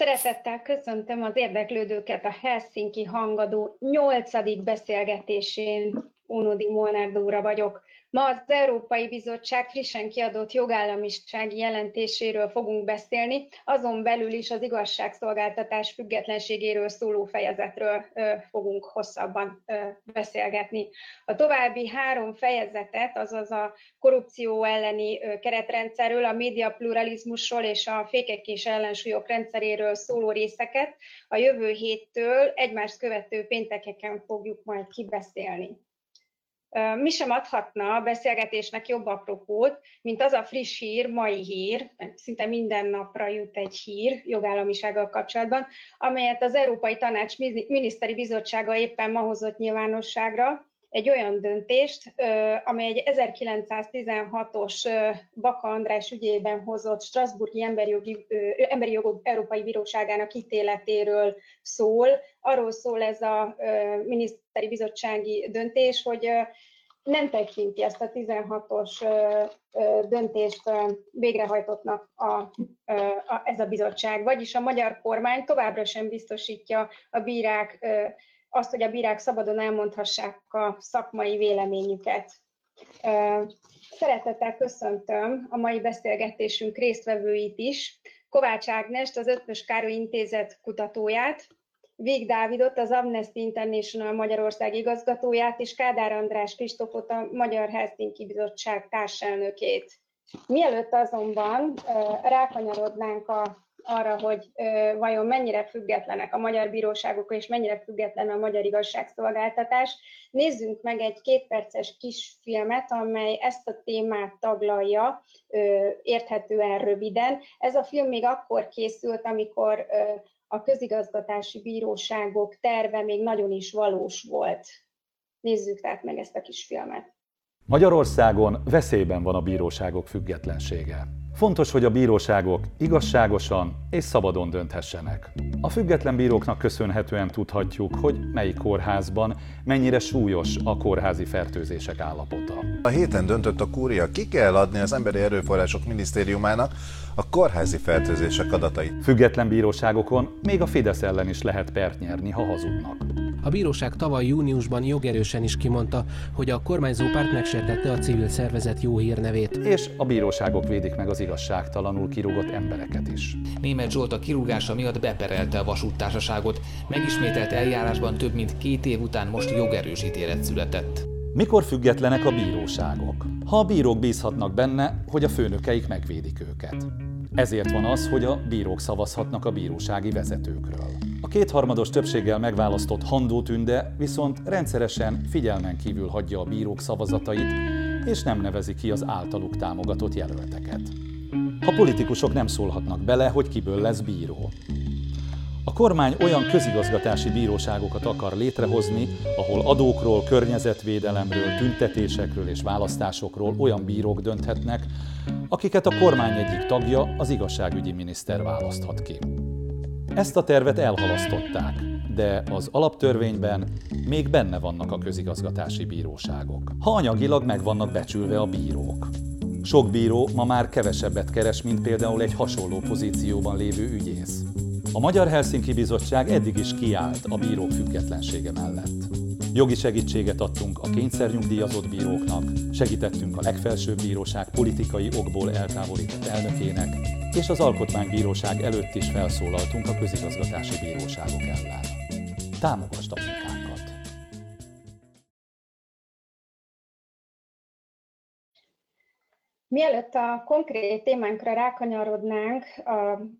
Szeretettel köszöntöm az érdeklődőket a Helsinki hangadó nyolcadik beszélgetésén. Ónodi Molnár Dóra vagyok. Ma az Európai Bizottság frissen kiadott jogállamisági jelentéséről fogunk beszélni, azon belül is az igazságszolgáltatás függetlenségéről szóló fejezetről fogunk hosszabban beszélgetni. A további három fejezetet, azaz a korrupció elleni keretrendszerről, a médiapluralizmusról és a fékek és ellensúlyok rendszeréről szóló részeket a jövő héttől egymást követő péntekeken fogjuk majd kibeszélni mi sem adhatna a beszélgetésnek jobb apropót, mint az a friss hír, mai hír, szinte minden napra jut egy hír jogállamisággal kapcsolatban, amelyet az Európai Tanács Miniszteri Bizottsága éppen ma hozott nyilvánosságra, egy olyan döntést, amely egy 1916-os Baka András ügyében hozott Strasburgi Emberi, Jogi, Emberi Jogok Európai Bíróságának ítéletéről szól. Arról szól ez a miniszteri bizottsági döntés, hogy nem tekinti ezt a 16-os döntést végrehajtottnak a, a, ez a bizottság. Vagyis a magyar kormány továbbra sem biztosítja a bírák azt, hogy a bírák szabadon elmondhassák a szakmai véleményüket. Szeretettel köszöntöm a mai beszélgetésünk résztvevőit is, Kovács Ágnest, az Ötvös Károly Intézet kutatóját, Vég Dávidot, az Amnesty International Magyarország igazgatóját, és Kádár András Kristófot, a Magyar Helsinki Bizottság társelnökét. Mielőtt azonban rákanyarodnánk a arra, hogy vajon mennyire függetlenek a magyar bíróságok, és mennyire független a magyar igazságszolgáltatás. Nézzünk meg egy kétperces kis filmet, amely ezt a témát taglalja érthetően röviden. Ez a film még akkor készült, amikor a közigazgatási bíróságok terve még nagyon is valós volt. Nézzük tehát meg ezt a kis filmet. Magyarországon veszélyben van a bíróságok függetlensége. Fontos, hogy a bíróságok igazságosan és szabadon dönthessenek. A független bíróknak köszönhetően tudhatjuk, hogy melyik kórházban mennyire súlyos a kórházi fertőzések állapota. A héten döntött a kúria, ki kell adni az Emberi Erőforrások Minisztériumának a kórházi fertőzések adatait. Független bíróságokon még a Fidesz ellen is lehet pert nyerni, ha hazudnak. A bíróság tavaly júniusban jogerősen is kimondta, hogy a kormányzó párt megsértette a civil szervezet jó hírnevét. És a bíróságok védik meg az igazságtalanul kirúgott embereket is. Német Zsolt a kirúgása miatt beperelte a vasúttársaságot. Megismételt eljárásban több mint két év után most jogerős ítélet született. Mikor függetlenek a bíróságok? Ha a bírók bízhatnak benne, hogy a főnökeik megvédik őket. Ezért van az, hogy a bírók szavazhatnak a bírósági vezetőkről. A kétharmados többséggel megválasztott Handó Tünde viszont rendszeresen figyelmen kívül hagyja a bírók szavazatait, és nem nevezi ki az általuk támogatott jelölteket. A politikusok nem szólhatnak bele, hogy kiből lesz bíró. A kormány olyan közigazgatási bíróságokat akar létrehozni, ahol adókról, környezetvédelemről, tüntetésekről és választásokról olyan bírók dönthetnek, akiket a kormány egyik tagja, az igazságügyi miniszter választhat ki. Ezt a tervet elhalasztották, de az alaptörvényben még benne vannak a közigazgatási bíróságok. Ha anyagilag meg vannak becsülve a bírók. Sok bíró ma már kevesebbet keres, mint például egy hasonló pozícióban lévő ügyész. A Magyar Helsinki Bizottság eddig is kiállt a bírók függetlensége mellett. Jogi segítséget adtunk a kényszernyugdíjazott bíróknak, segítettünk a legfelsőbb bíróság politikai okból eltávolított elnökének, és az Alkotmánybíróság előtt is felszólaltunk a közigazgatási bíróságok ellen. Támogasd a munkánkat! Mielőtt a konkrét témánkra rákanyarodnánk,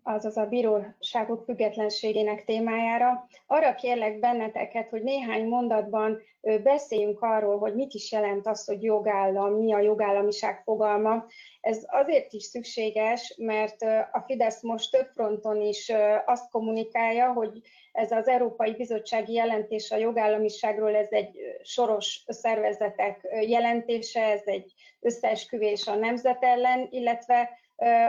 azaz a bíróságok függetlenségének témájára, arra kérlek benneteket, hogy néhány mondatban beszéljünk arról, hogy mit is jelent az, hogy jogállam, mi a jogállamiság fogalma. Ez azért is szükséges, mert a Fidesz most több fronton is azt kommunikálja, hogy ez az Európai Bizottsági jelentés a jogállamiságról, ez egy soros szervezetek jelentése, ez egy összeesküvés a nemzet ellen, illetve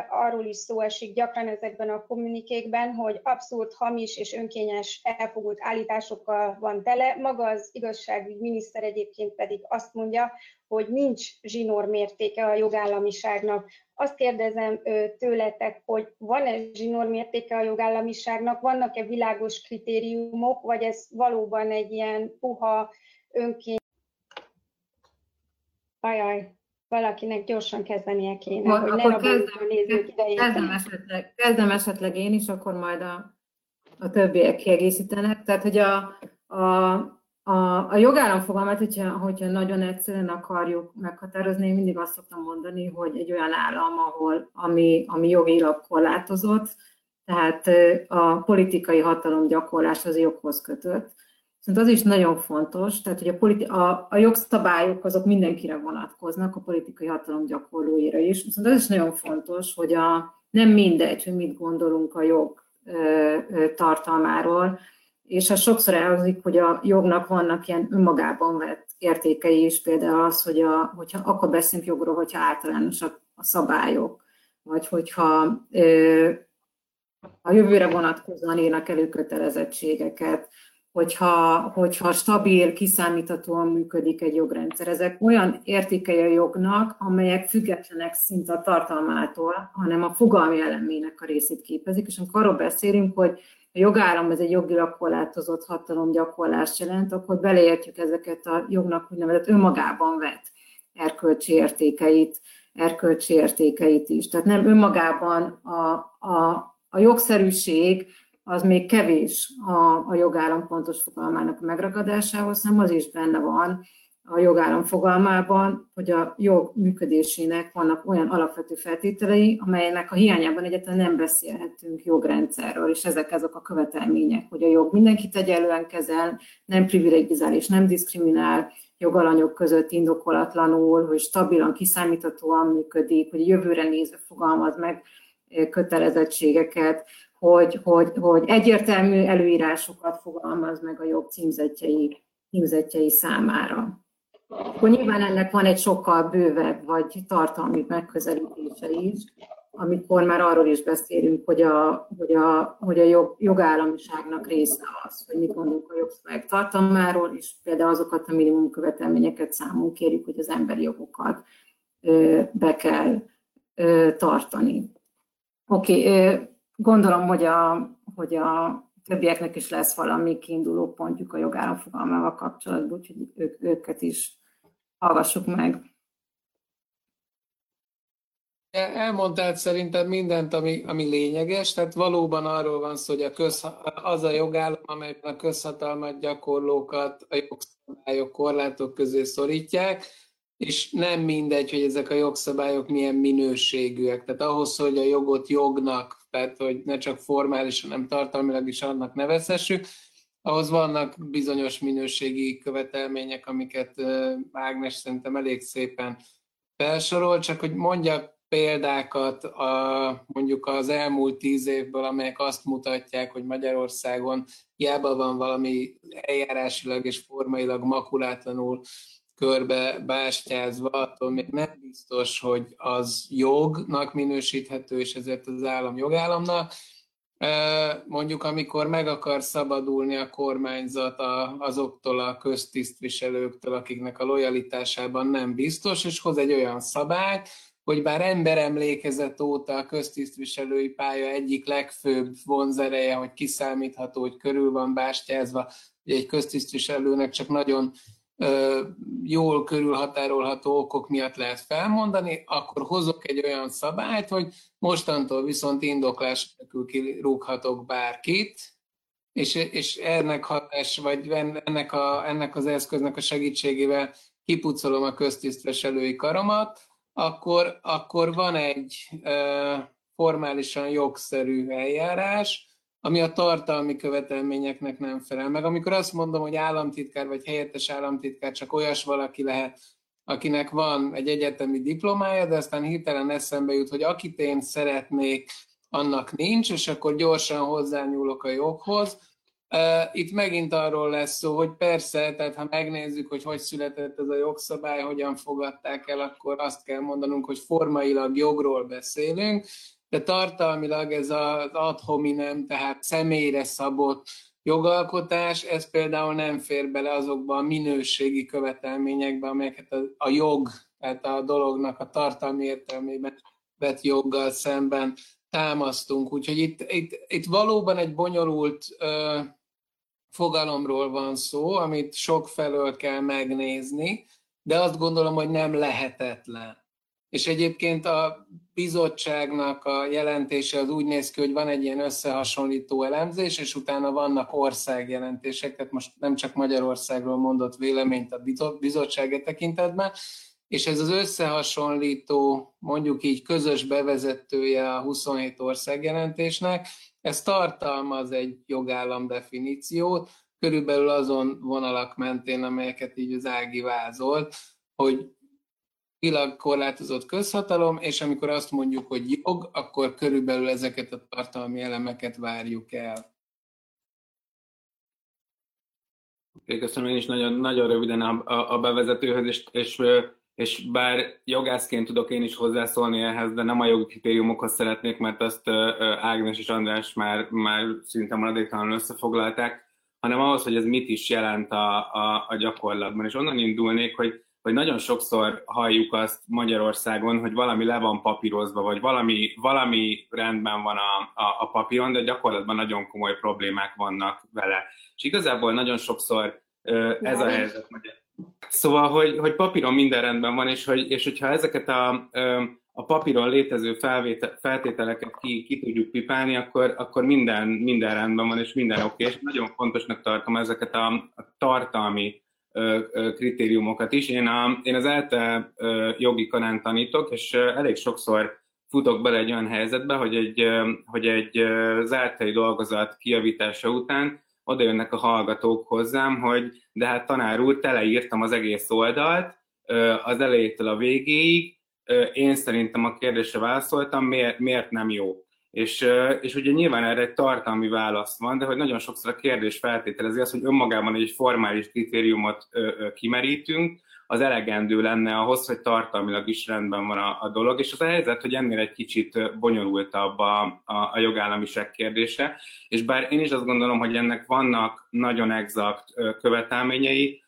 arról is szó esik gyakran ezekben a kommunikékben, hogy abszurd, hamis és önkényes elfogult állításokkal van tele. Maga az igazságügy miniszter egyébként pedig azt mondja, hogy nincs zsinór mértéke a jogállamiságnak. Azt kérdezem tőletek, hogy van-e zsinór mértéke a jogállamiságnak, vannak-e világos kritériumok, vagy ez valóban egy ilyen puha önkény. Ajaj, valakinek gyorsan kezdenie kéne, ha, hogy ne raboljuk a nézők idejét. Kezdem esetleg, kezdem esetleg én is, akkor majd a, a többiek kiegészítenek. Tehát, hogy a, a, a, a jogállam fogalmát, hogyha, hogyha nagyon egyszerűen akarjuk meghatározni, én mindig azt szoktam mondani, hogy egy olyan állam, ahol, ami, ami jogilag korlátozott, tehát a politikai hatalom gyakorlás az joghoz kötött, Viszont az is nagyon fontos, tehát hogy a, politi- a, a jogszabályok azok mindenkire vonatkoznak, a politikai hatalom gyakorlóira is. Viszont az is nagyon fontos, hogy a, nem mindegy, hogy mit gondolunk a jog ö, ö, tartalmáról, és az sokszor elhangzik, hogy a jognak vannak ilyen önmagában vett értékei is, például az, hogy a, hogyha akkor beszélünk jogról, hogyha általánosak a szabályok, vagy hogyha ö, a jövőre vonatkozóan írnak elő kötelezettségeket, hogyha, hogyha stabil, kiszámíthatóan működik egy jogrendszer. Ezek olyan értékei a jognak, amelyek függetlenek szinte a tartalmától, hanem a fogalmi elemének a részét képezik, és amikor arról beszélünk, hogy a jogállam ez egy jogilag korlátozott hatalomgyakorlást jelent, akkor beleértjük ezeket a jognak úgynevezett önmagában vett erkölcsi értékeit, erkölcsi értékeit is. Tehát nem önmagában a, a, a jogszerűség az még kevés a, a jogállam pontos fogalmának megragadásához, hanem az is benne van a jogállam fogalmában, hogy a jog működésének vannak olyan alapvető feltételei, amelynek a hiányában egyáltalán nem beszélhetünk jogrendszerről, és ezek azok a követelmények, hogy a jog mindenkit egyelően kezel, nem privilegizál és nem diszkriminál, jogalanyok között indokolatlanul, hogy stabilan, kiszámíthatóan működik, hogy jövőre nézve fogalmaz meg kötelezettségeket, hogy, hogy, hogy egyértelmű előírásokat fogalmaz meg a jog címzetjei, címzetjei számára. Akkor nyilván ennek van egy sokkal bővebb vagy tartalmi megközelítése is, amikor már arról is beszélünk, hogy a, hogy a, hogy a jog, jogállamiságnak része az, hogy mit gondolunk a jogszabályok tartalmáról, és például azokat a minimum követelményeket számunk kérjük, hogy az emberi jogokat be kell tartani. Oké, okay, Gondolom, hogy a, hogy a többieknek is lesz valami kiinduló pontjuk a jogállam fogalmával kapcsolatban, úgyhogy ők, őket is hallgassuk meg. Elmondtál szerintem mindent, ami, ami lényeges, tehát valóban arról van szó, hogy a köz, az a jogállam, amelyben a közhatalmat gyakorlókat a jogszabályok korlátok közé szorítják, és nem mindegy, hogy ezek a jogszabályok milyen minőségűek. Tehát ahhoz, hogy a jogot jognak, tehát hogy ne csak formálisan, hanem tartalmilag is annak nevezhessük, ahhoz vannak bizonyos minőségi követelmények, amiket Ágnes szerintem elég szépen felsorol, csak hogy mondja példákat a, mondjuk az elmúlt tíz évből, amelyek azt mutatják, hogy Magyarországon hiába van valami eljárásilag és formailag makulátlanul körbe bástyázva, attól még nem biztos, hogy az jognak minősíthető, és ezért az állam jogállamnak. Mondjuk, amikor meg akar szabadulni a kormányzat azoktól a köztisztviselőktől, akiknek a lojalitásában nem biztos, és hoz egy olyan szabályt, hogy bár emberemlékezet óta a köztisztviselői pálya egyik legfőbb vonzereje, hogy kiszámítható, hogy körül van bástyázva, hogy egy köztisztviselőnek csak nagyon jól körülhatárolható okok miatt lehet felmondani, akkor hozok egy olyan szabályt, hogy mostantól viszont indoklás nélkül kirúghatok bárkit, és, és ennek hatás, vagy ennek, a, ennek az eszköznek a segítségével kipucolom a köztisztviselői karomat, akkor, akkor van egy formálisan jogszerű eljárás, ami a tartalmi követelményeknek nem felel meg. Amikor azt mondom, hogy államtitkár vagy helyettes államtitkár csak olyas valaki lehet, akinek van egy egyetemi diplomája, de aztán hirtelen eszembe jut, hogy akit én szeretnék, annak nincs, és akkor gyorsan hozzányúlok a joghoz, Itt megint arról lesz szó, hogy persze, tehát ha megnézzük, hogy hogy született ez a jogszabály, hogyan fogadták el, akkor azt kell mondanunk, hogy formailag jogról beszélünk, de tartalmilag ez az ad hominem, tehát személyre szabott jogalkotás, ez például nem fér bele azokba a minőségi követelményekbe, amelyeket a, jog, tehát a dolognak a tartalmi értelmében vett joggal szemben támasztunk. Úgyhogy itt, itt, itt valóban egy bonyolult ö, fogalomról van szó, amit sok felől kell megnézni, de azt gondolom, hogy nem lehetetlen. És egyébként a bizottságnak a jelentése az úgy néz ki, hogy van egy ilyen összehasonlító elemzés, és utána vannak országjelentések, tehát most nem csak Magyarországról mondott véleményt a bizottság tekintetben, és ez az összehasonlító, mondjuk így közös bevezetője a 27 országjelentésnek, ez tartalmaz egy jogállam definíciót, körülbelül azon vonalak mentén, amelyeket így az Ági vázolt, hogy korlátozott közhatalom, és amikor azt mondjuk, hogy jog, akkor körülbelül ezeket a tartalmi elemeket várjuk el. Köszönöm én is nagyon, nagyon röviden a, a bevezetőhöz, és, és, és bár jogászként tudok én is hozzászólni ehhez, de nem a jogi kritériumokhoz szeretnék, mert azt Ágnes és András már, már szinte maradéktalanul összefoglalták, hanem ahhoz, hogy ez mit is jelent a, a, a gyakorlatban. És onnan indulnék, hogy hogy nagyon sokszor halljuk azt Magyarországon, hogy valami le van papírozva, vagy valami, valami rendben van a, a, a papíron, de gyakorlatban nagyon komoly problémák vannak vele. És igazából nagyon sokszor ez a helyzet. Szóval, hogy, hogy papíron minden rendben van, és, hogy, és hogyha ezeket a, a papíron létező felvétel, feltételeket ki, ki tudjuk pipálni, akkor, akkor minden, minden rendben van, és minden oké. És nagyon fontosnak tartom ezeket a, a tartalmi kritériumokat is. Én, a, én az ELTE jogi kanán tanítok, és elég sokszor futok bele egy olyan helyzetbe, hogy egy, hogy egy zártai dolgozat kiavítása után oda jönnek a hallgatók hozzám, hogy de hát tanár úr, teleírtam az egész oldalt, az elejétől a végéig, én szerintem a kérdésre válaszoltam, miért, miért nem jó. És, és ugye nyilván erre egy tartalmi válasz van, de hogy nagyon sokszor a kérdés feltételezi azt, hogy önmagában egy formális kritériumot kimerítünk, az elegendő lenne ahhoz, hogy tartalmilag is rendben van a, a dolog, és az a helyzet, hogy ennél egy kicsit bonyolultabb a, a, a jogállamiság kérdése, és bár én is azt gondolom, hogy ennek vannak nagyon exakt követelményei,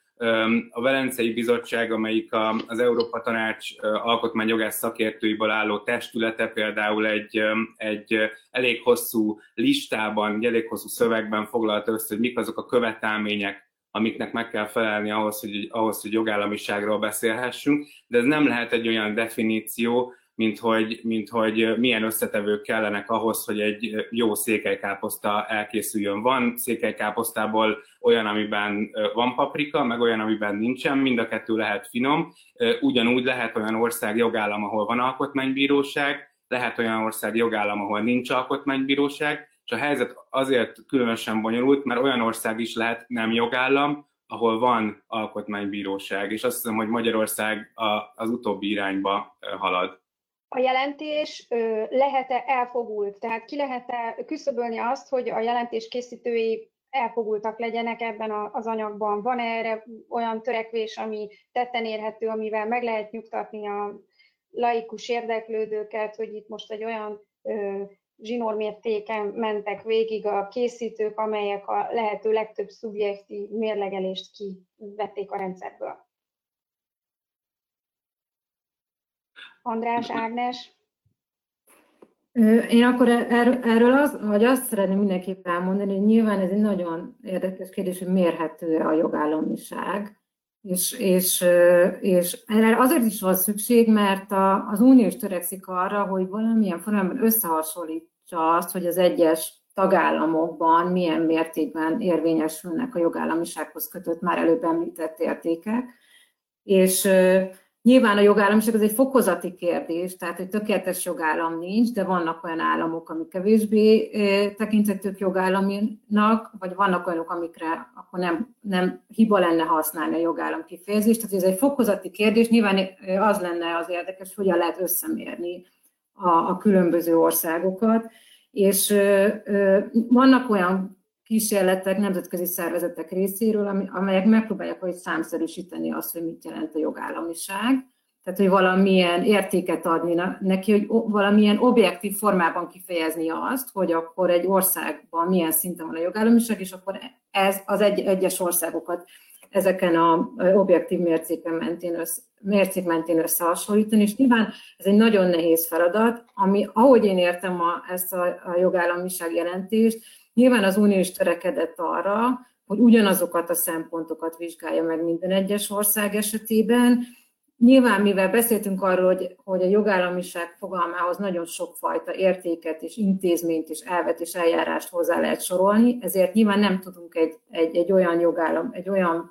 a Velencei Bizottság, amelyik az Európa Tanács alkotmányjogász szakértőiből álló testülete például egy, egy elég hosszú listában, egy elég hosszú szövegben foglalta össze, hogy mik azok a követelmények, amiknek meg kell felelni ahhoz, hogy, ahhoz, hogy jogállamiságról beszélhessünk, de ez nem lehet egy olyan definíció, mint hogy, mint hogy milyen összetevők kellenek ahhoz, hogy egy jó székelykáposzta elkészüljön. Van székelykáposztából olyan, amiben van paprika, meg olyan, amiben nincsen, mind a kettő lehet finom. Ugyanúgy lehet olyan ország jogállam, ahol van alkotmánybíróság, lehet olyan ország jogállam, ahol nincs alkotmánybíróság, és a helyzet azért különösen bonyolult, mert olyan ország is lehet nem jogállam, ahol van alkotmánybíróság, és azt hiszem, hogy Magyarország az utóbbi irányba halad a jelentés lehet-e elfogult, tehát ki lehet-e küszöbölni azt, hogy a jelentés készítői elfogultak legyenek ebben az anyagban. Van -e erre olyan törekvés, ami tetten érhető, amivel meg lehet nyugtatni a laikus érdeklődőket, hogy itt most egy olyan zsinórmértéken mentek végig a készítők, amelyek a lehető legtöbb szubjektív mérlegelést kivették a rendszerből. András, Ágnes? Én akkor er-, erről az, vagy azt szeretném mindenképp elmondani, hogy nyilván ez egy nagyon érdekes kérdés, hogy mérhető-e a jogállamiság, és, és, és erre azért is van szükség, mert a, az unió is törekszik arra, hogy valamilyen formában összehasonlítsa azt, hogy az egyes tagállamokban milyen mértékben érvényesülnek a jogállamisághoz kötött már előbb említett értékek, és Nyilván a jogállamiság az egy fokozati kérdés, tehát egy tökéletes jogállam nincs, de vannak olyan államok, amik kevésbé tekintettük jogállaminak, vagy vannak olyanok, amikre akkor nem, nem hiba lenne használni a jogállam kifejezést. Tehát ez egy fokozati kérdés, nyilván az lenne az érdekes, hogyan lehet összemérni a, a különböző országokat, és vannak olyan kísérletek nemzetközi szervezetek részéről, amelyek megpróbálják hogy számszerűsíteni azt, hogy mit jelent a jogállamiság. Tehát, hogy valamilyen értéket adni neki, hogy valamilyen objektív formában kifejezni azt, hogy akkor egy országban milyen szinten van a jogállamiság, és akkor ez az egy, egyes országokat ezeken a objektív mércéken mentén, össze, mércék mentén összehasonlítani, és nyilván ez egy nagyon nehéz feladat, ami, ahogy én értem a, ezt a, a jogállamiság jelentést, nyilván az Unió is törekedett arra, hogy ugyanazokat a szempontokat vizsgálja meg minden egyes ország esetében. Nyilván, mivel beszéltünk arról, hogy, hogy a jogállamiság fogalmához nagyon sokfajta értéket és intézményt és elvet és eljárást hozzá lehet sorolni, ezért nyilván nem tudunk egy, egy, egy olyan jogállam, egy olyan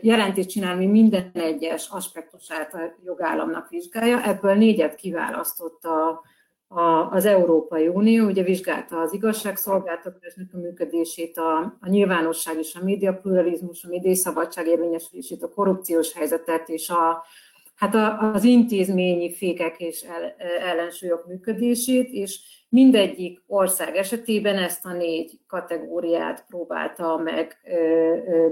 jelentést csinálni, minden egyes aspektusát a jogállamnak vizsgálja. Ebből négyet kiválasztott a, a, az Európai Unió, ugye vizsgálta az igazságszolgáltatásnak a működését, a, a nyilvánosság és a média pluralizmus, a médiaszabadság érvényesülését, a korrupciós helyzetet és a, hát a, az intézményi fékek és ellensúlyok működését, és Mindegyik ország esetében ezt a négy kategóriát próbálta meg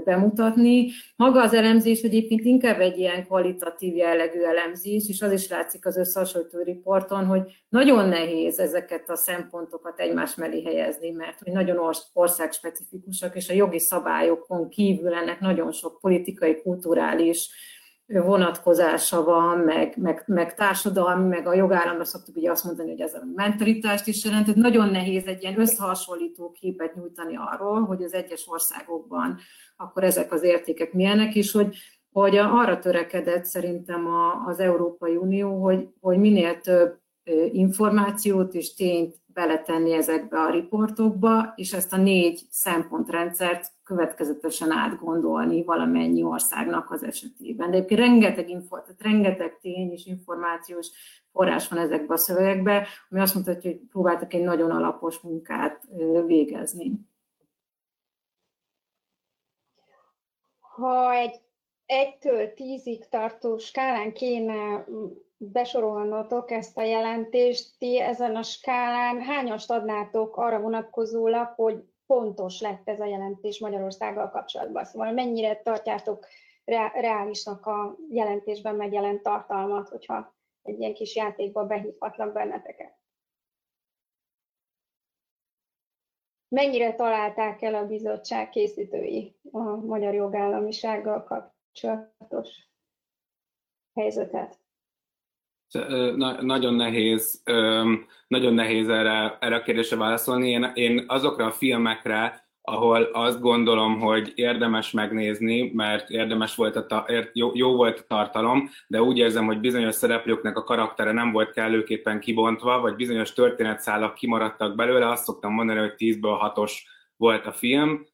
bemutatni. Maga az elemzés egyébként inkább egy ilyen kvalitatív jellegű elemzés, és az is látszik az összehasonlító riporton, hogy nagyon nehéz ezeket a szempontokat egymás mellé helyezni, mert hogy nagyon országspecifikusak, és a jogi szabályokon kívül ennek nagyon sok politikai, kulturális, vonatkozása van, meg, meg, meg társadalmi, meg a jogállamra szoktuk ugye azt mondani, hogy ez a mentalitást is jelent. Tehát nagyon nehéz egy ilyen összehasonlító képet nyújtani arról, hogy az egyes országokban akkor ezek az értékek milyenek, és hogy, hogy arra törekedett szerintem az Európai Unió, hogy, hogy minél több információt és tényt beletenni ezekbe a riportokba, és ezt a négy szempontrendszert következetesen átgondolni valamennyi országnak az esetében. De egyébként rengeteg, info, tehát rengeteg tény és információs forrás van ezekben a szövegekben, ami azt mutatja, hogy próbáltak egy nagyon alapos munkát végezni. Ha egy egytől tízig tartó skálán kéne besorolnotok ezt a jelentést, ti ezen a skálán hányast adnátok arra vonatkozólag, hogy pontos lett ez a jelentés Magyarországgal kapcsolatban? Szóval mennyire tartjátok reálisnak a jelentésben megjelent tartalmat, hogyha egy ilyen kis játékba behívhatlak benneteket? Mennyire találták el a bizottság készítői a magyar jogállamisággal kapcsolatos helyzetet? Na, nagyon nehéz, nagyon nehéz erre, erre a kérdésre válaszolni. Én, én azokra a filmekre, ahol azt gondolom, hogy érdemes megnézni, mert érdemes volt a ta, jó, jó volt a tartalom, de úgy érzem, hogy bizonyos szereplőknek a karaktere nem volt kellőképpen kibontva, vagy bizonyos történetszálak kimaradtak belőle, azt szoktam mondani, hogy 10-ből 6-os volt a film,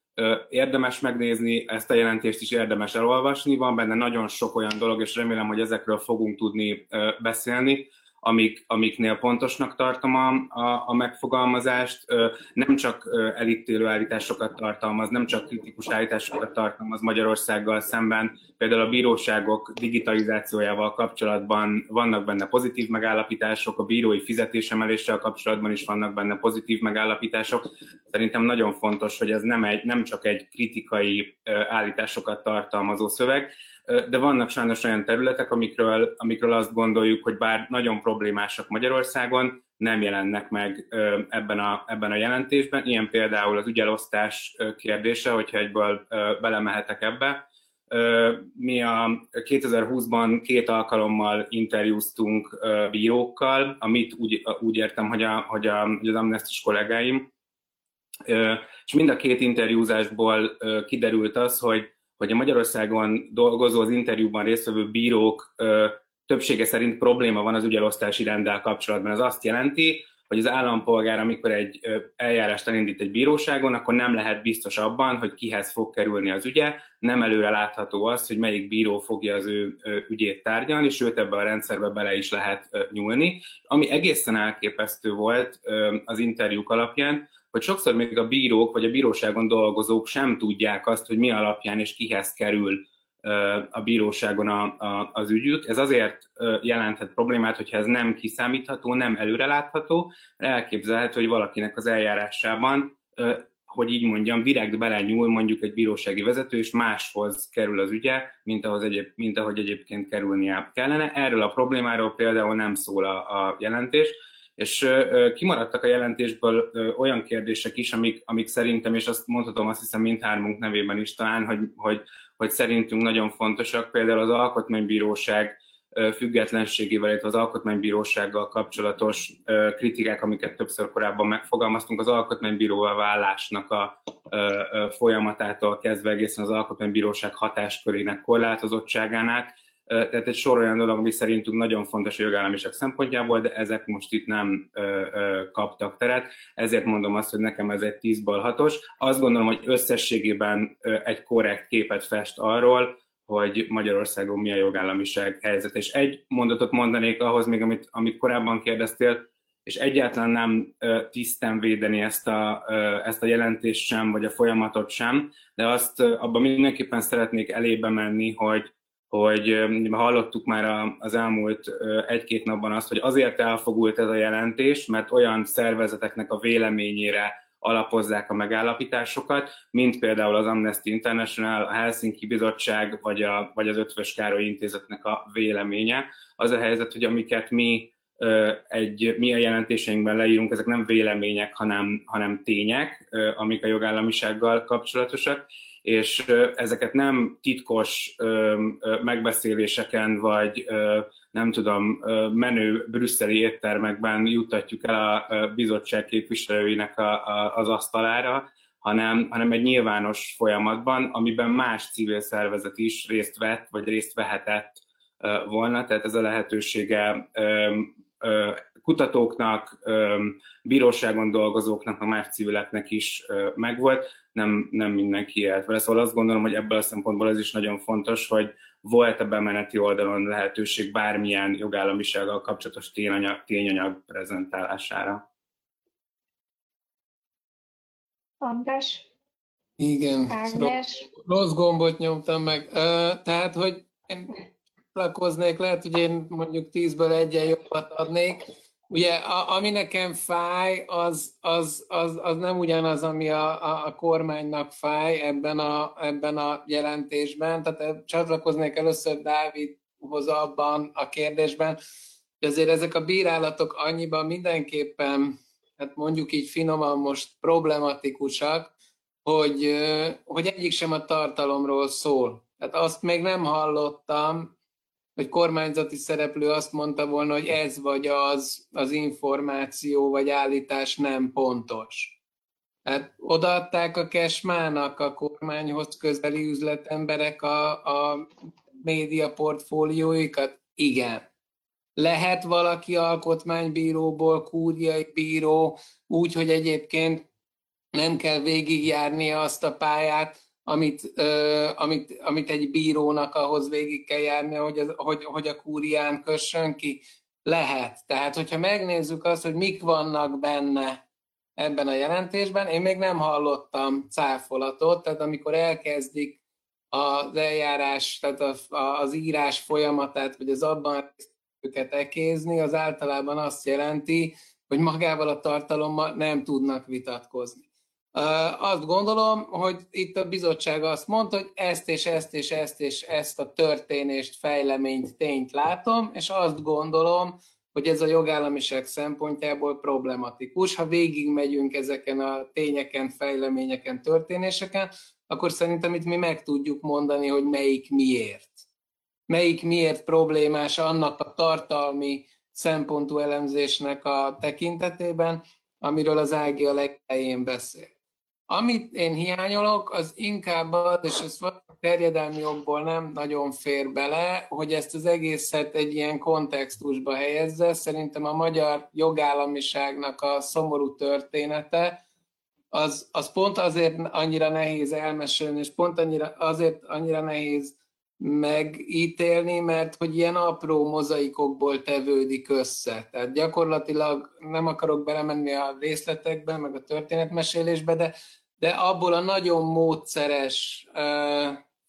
Érdemes megnézni, ezt a jelentést is érdemes elolvasni, van benne nagyon sok olyan dolog, és remélem, hogy ezekről fogunk tudni beszélni, amik, amiknél pontosnak tartom a, a, a megfogalmazást. Nem csak elítélő állításokat tartalmaz, nem csak kritikus állításokat tartalmaz Magyarországgal szemben. Például a bíróságok digitalizációjával kapcsolatban vannak benne pozitív megállapítások, a bírói fizetésemeléssel kapcsolatban is vannak benne pozitív megállapítások. Szerintem nagyon fontos, hogy ez nem, egy, nem csak egy kritikai állításokat tartalmazó szöveg, de vannak sajnos olyan területek, amikről, amikről azt gondoljuk, hogy bár nagyon problémásak Magyarországon, nem jelennek meg ebben a, ebben a jelentésben. Ilyen például az ügyelosztás kérdése, hogyha egyből belemehetek ebbe. Mi a 2020-ban két alkalommal interjúztunk bírókkal, amit úgy, úgy értem, hogy, a, hogy, a, hogy az amnestis kollégáim, és mind a két interjúzásból kiderült az, hogy hogy a Magyarországon dolgozó, az interjúban résztvevő bírók ö, többsége szerint probléma van az ügyelosztási renddel kapcsolatban. Ez azt jelenti, hogy az állampolgár, amikor egy eljárást elindít egy bíróságon, akkor nem lehet biztos abban, hogy kihez fog kerülni az ügye, nem előre látható az, hogy melyik bíró fogja az ő ügyét tárgyalni, sőt ebbe a rendszerbe bele is lehet nyúlni. Ami egészen elképesztő volt az interjúk alapján, hogy sokszor még a bírók vagy a bíróságon dolgozók sem tudják azt, hogy mi alapján és kihez kerül a bíróságon a, a, az ügyük. Ez azért jelenthet problémát, hogyha ez nem kiszámítható, nem előrelátható, elképzelhető, hogy valakinek az eljárásában hogy így mondjam, direkt belenyúl mondjuk egy bírósági vezető, és máshoz kerül az ügye, mint, ahhoz egyéb, mint ahogy egyébként kerülnie kellene. Erről a problémáról például nem szól a, a jelentés, és kimaradtak a jelentésből olyan kérdések is, amik, amik szerintem, és azt mondhatom azt hiszem mindhármunk nevében is talán, hogy, hogy, hogy szerintünk nagyon fontosak, például az Alkotmánybíróság függetlenségével, illetve az alkotmánybírósággal kapcsolatos kritikák, amiket többször korábban megfogalmaztunk, az alkotmánybíróval vállásnak a folyamatától kezdve egészen az alkotmánybíróság hatáskörének korlátozottságán át. Tehát egy sor olyan dolog, ami szerintünk nagyon fontos a jogállamiság szempontjából, de ezek most itt nem kaptak teret. Ezért mondom azt, hogy nekem ez egy 10-ből 6-os. Azt gondolom, hogy összességében egy korrekt képet fest arról, hogy Magyarországon mi a jogállamiság helyzet. És egy mondatot mondanék ahhoz még, amit, amit korábban kérdeztél, és egyáltalán nem tisztán védeni ezt a, ezt a jelentést sem, vagy a folyamatot sem, de azt abban mindenképpen szeretnék elébe menni, hogy, hogy hallottuk már az elmúlt egy-két napban azt, hogy azért elfogult ez a jelentés, mert olyan szervezeteknek a véleményére alapozzák a megállapításokat, mint például az Amnesty International, a Helsinki Bizottság, vagy, a, vagy az Ötvös Károly Intézetnek a véleménye. Az a helyzet, hogy amiket mi egy, mi a jelentéseinkben leírunk, ezek nem vélemények, hanem, hanem tények, amik a jogállamisággal kapcsolatosak, és ezeket nem titkos megbeszéléseken, vagy nem tudom, menő brüsszeli éttermekben juttatjuk el a bizottság képviselőinek az asztalára, hanem, hanem egy nyilvános folyamatban, amiben más civil szervezet is részt vett, vagy részt vehetett volna, tehát ez a lehetősége kutatóknak, bíróságon dolgozóknak, a más civileknek is megvolt, nem, nem mindenki élt vele. Szóval azt gondolom, hogy ebből a szempontból ez is nagyon fontos, hogy volt a bemeneti oldalon lehetőség bármilyen jogállamisággal kapcsolatos tényanyag, tényanyag prezentálására. András? Igen, Ágnes. rossz gombot nyomtam meg. Uh, tehát, hogy én lakoznék, lehet, hogy én mondjuk tízből egyen jobbat adnék, Ugye, a, ami nekem fáj, az, az, az, az nem ugyanaz, ami a, a, a kormánynak fáj ebben a, ebben a jelentésben. Tehát csatlakoznék először Dávidhoz abban a kérdésben, hogy azért ezek a bírálatok annyiban mindenképpen, hát mondjuk így finoman most problematikusak, hogy, hogy egyik sem a tartalomról szól. Tehát azt még nem hallottam, hogy kormányzati szereplő azt mondta volna, hogy ez vagy az, az információ vagy állítás nem pontos. Hát odaadták a kesmának a kormányhoz közeli üzletemberek a, a média portfólióikat? Igen. Lehet valaki alkotmánybíróból kúriai bíró úgy, hogy egyébként nem kell végigjárni azt a pályát, amit, amit, amit egy bírónak ahhoz végig kell járni, hogy, az, hogy, hogy a kúrián kössön ki. Lehet. Tehát, hogyha megnézzük azt, hogy mik vannak benne ebben a jelentésben, én még nem hallottam cáfolatot, tehát amikor elkezdik az eljárás, tehát az írás folyamatát, vagy az abban őket ekézni, az általában azt jelenti, hogy magával a tartalommal nem tudnak vitatkozni. Azt gondolom, hogy itt a bizottság azt mondta, hogy ezt és ezt és ezt és ezt a történést, fejleményt, tényt látom, és azt gondolom, hogy ez a jogállamiság szempontjából problematikus. Ha végigmegyünk ezeken a tényeken, fejleményeken, történéseken, akkor szerintem itt mi meg tudjuk mondani, hogy melyik miért. Melyik miért problémás annak a tartalmi szempontú elemzésnek a tekintetében, amiről az Ági a legelején beszél. Amit én hiányolok, az inkább az, és ez terjedelmi jogból nem nagyon fér bele, hogy ezt az egészet egy ilyen kontextusba helyezze. Szerintem a magyar jogállamiságnak a szomorú története, az, az pont azért annyira nehéz elmesélni, és pont annyira, azért annyira nehéz megítélni, mert hogy ilyen apró mozaikokból tevődik össze. Tehát gyakorlatilag nem akarok belemenni a részletekbe, meg a történetmesélésbe, de de abból a nagyon módszeres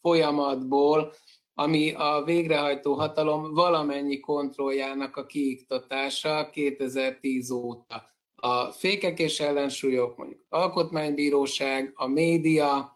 folyamatból, ami a végrehajtó hatalom valamennyi kontrolljának a kiiktatása 2010 óta. a fékek és ellensúlyok, mondjuk alkotmánybíróság, a média,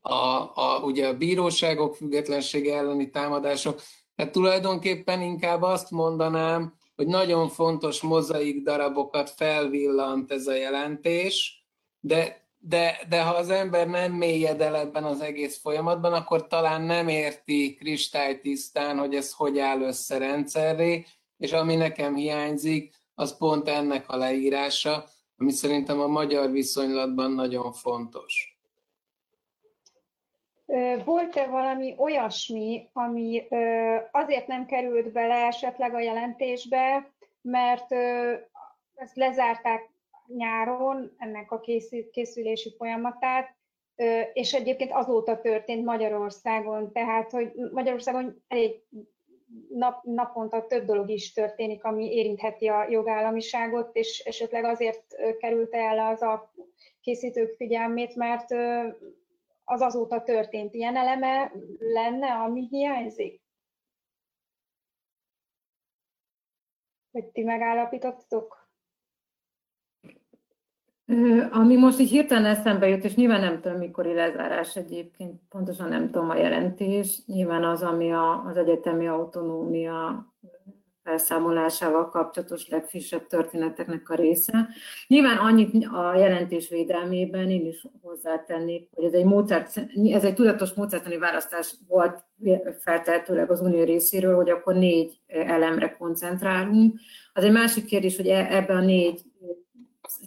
a, a, ugye a bíróságok függetlensége elleni támadások. Tehát tulajdonképpen inkább azt mondanám, hogy nagyon fontos mozaik darabokat felvillant ez a jelentés, de, de, de ha az ember nem mélyed el ebben az egész folyamatban, akkor talán nem érti kristálytisztán, hogy ez hogy áll össze rendszerré, és ami nekem hiányzik, az pont ennek a leírása, ami szerintem a magyar viszonylatban nagyon fontos. Volt-e valami olyasmi, ami azért nem került bele esetleg a jelentésbe, mert ezt lezárták nyáron, ennek a készülési folyamatát, és egyébként azóta történt Magyarországon, tehát hogy Magyarországon elég nap, naponta több dolog is történik, ami érintheti a jogállamiságot, és esetleg azért került el az a készítők figyelmét, mert az azóta történt ilyen eleme lenne, ami hiányzik? Hogy ti megállapítottok? Ami most így hirtelen eszembe jut, és nyilván nem tudom, mikori lezárás egyébként, pontosan nem tudom a jelentés, nyilván az, ami a, az egyetemi autonómia felszámolásával kapcsolatos legfrissebb történeteknek a része. Nyilván annyit a jelentés védelmében én is hozzátennék, hogy ez egy, módszert, ez egy tudatos módszertani választás volt feltehetőleg az unió részéről, hogy akkor négy elemre koncentrálunk. Az egy másik kérdés, hogy e, ebben a négy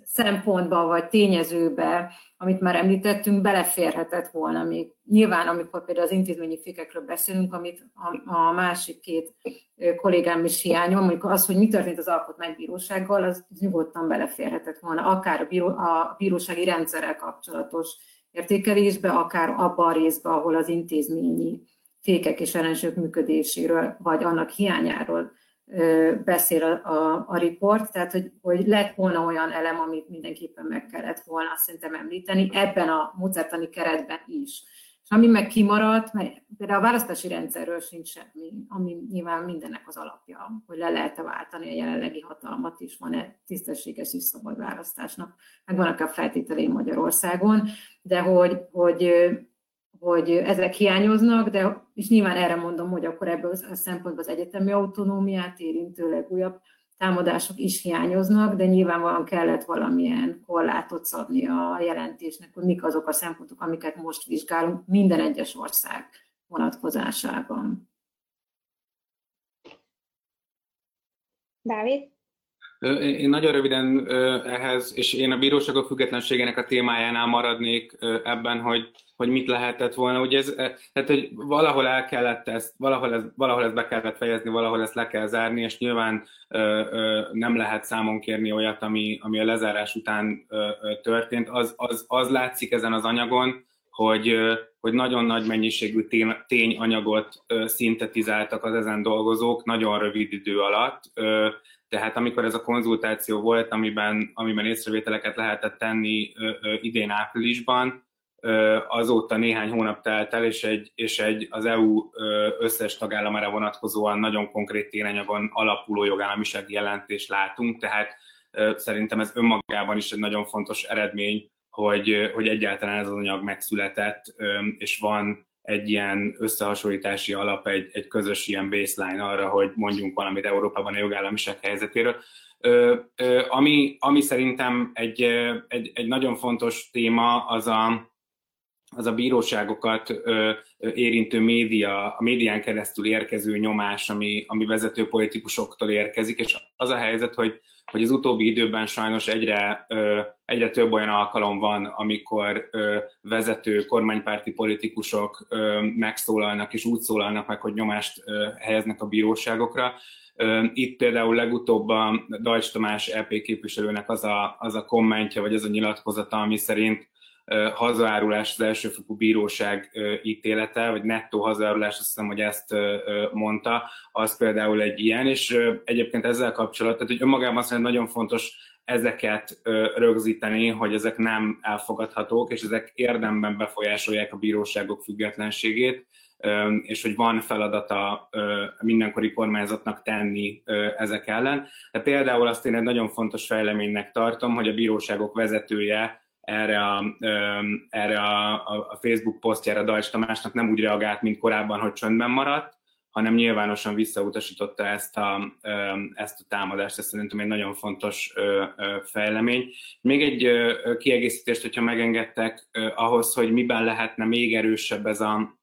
szempontba vagy tényezőbe, amit már említettünk, beleférhetett volna még. Nyilván, amikor például az intézményi fékekről beszélünk, amit a, a másik két kollégám is hiányol, mondjuk az, hogy mi történt az alkotmánybírósággal, az nyugodtan beleférhetett volna, akár a, bíró, a bírósági rendszerrel kapcsolatos értékelésbe, akár abban a részben, ahol az intézményi fékek és ellensők működéséről, vagy annak hiányáról beszél a, a, a report, tehát hogy, hogy lett volna olyan elem, amit mindenképpen meg kellett volna szerintem említeni, ebben a módszertani keretben is. És ami meg kimaradt, mert például a választási rendszerről sincs semmi, ami nyilván mindennek az alapja, hogy le lehet-e váltani a jelenlegi hatalmat is, van-e tisztességes és szabad választásnak, meg vannak a feltételei Magyarországon, de hogy, hogy hogy ezek hiányoznak, de és nyilván erre mondom, hogy akkor ebből a szempontból az egyetemi autonómiát érintő legújabb támadások is hiányoznak, de nyilvánvalóan kellett valamilyen korlátot szabni a jelentésnek, hogy mik azok a szempontok, amiket most vizsgálunk minden egyes ország vonatkozásában. Dávid? Én nagyon röviden ehhez, és én a bíróságok függetlenségének a témájánál maradnék ebben, hogy, hogy mit lehetett volna. Ugye ez, tehát, hogy valahol el kellett ezt, valahol, ez, valahol ezt be kellett fejezni, valahol ezt le kell zárni, és nyilván nem lehet számon kérni olyat, ami, ami a lezárás után történt. Az, az, az látszik ezen az anyagon, hogy, hogy nagyon nagy mennyiségű tényanyagot szintetizáltak az ezen dolgozók nagyon rövid idő alatt tehát amikor ez a konzultáció volt, amiben, amiben észrevételeket lehetett tenni ö, ö, idén áprilisban, ö, azóta néhány hónap telt el, és egy, és egy az EU összes tagállamára vonatkozóan nagyon konkrét tényanyagon alapuló jogállamisági jelentést látunk, tehát szerintem ez önmagában is egy nagyon fontos eredmény, hogy, hogy egyáltalán ez az anyag megszületett, és van egy ilyen összehasonlítási alap, egy, egy közös ilyen baseline arra, hogy mondjunk valamit Európában a jogállamiság helyzetéről. Ö, ö, ami, ami szerintem egy, egy, egy nagyon fontos téma, az a, az a bíróságokat ö, érintő média, a médián keresztül érkező nyomás, ami, ami vezető politikusoktól érkezik, és az a helyzet, hogy hogy az utóbbi időben sajnos egyre, egyre több olyan alkalom van, amikor vezető kormánypárti politikusok megszólalnak és úgy szólalnak meg, hogy nyomást helyeznek a bíróságokra. Itt például legutóbb a Dajcs Tamás EP képviselőnek az a, az a kommentje, vagy az a nyilatkozata, ami szerint hazaárulás az elsőfokú bíróság ítélete, vagy nettó hazaárulás, azt hiszem, hogy ezt mondta, az például egy ilyen, és egyébként ezzel kapcsolatban, tehát hogy önmagában szerintem nagyon fontos ezeket rögzíteni, hogy ezek nem elfogadhatók, és ezek érdemben befolyásolják a bíróságok függetlenségét, és hogy van feladata mindenkori kormányzatnak tenni ezek ellen. De például azt én egy nagyon fontos fejleménynek tartom, hogy a bíróságok vezetője erre a, erre a, a Facebook posztjára Dajs Tamásnak nem úgy reagált, mint korábban, hogy csöndben maradt, hanem nyilvánosan visszautasította ezt a, ezt a támadást. Ez szerintem egy nagyon fontos fejlemény. Még egy kiegészítést, hogyha megengedtek ahhoz, hogy miben lehetne még erősebb ez a,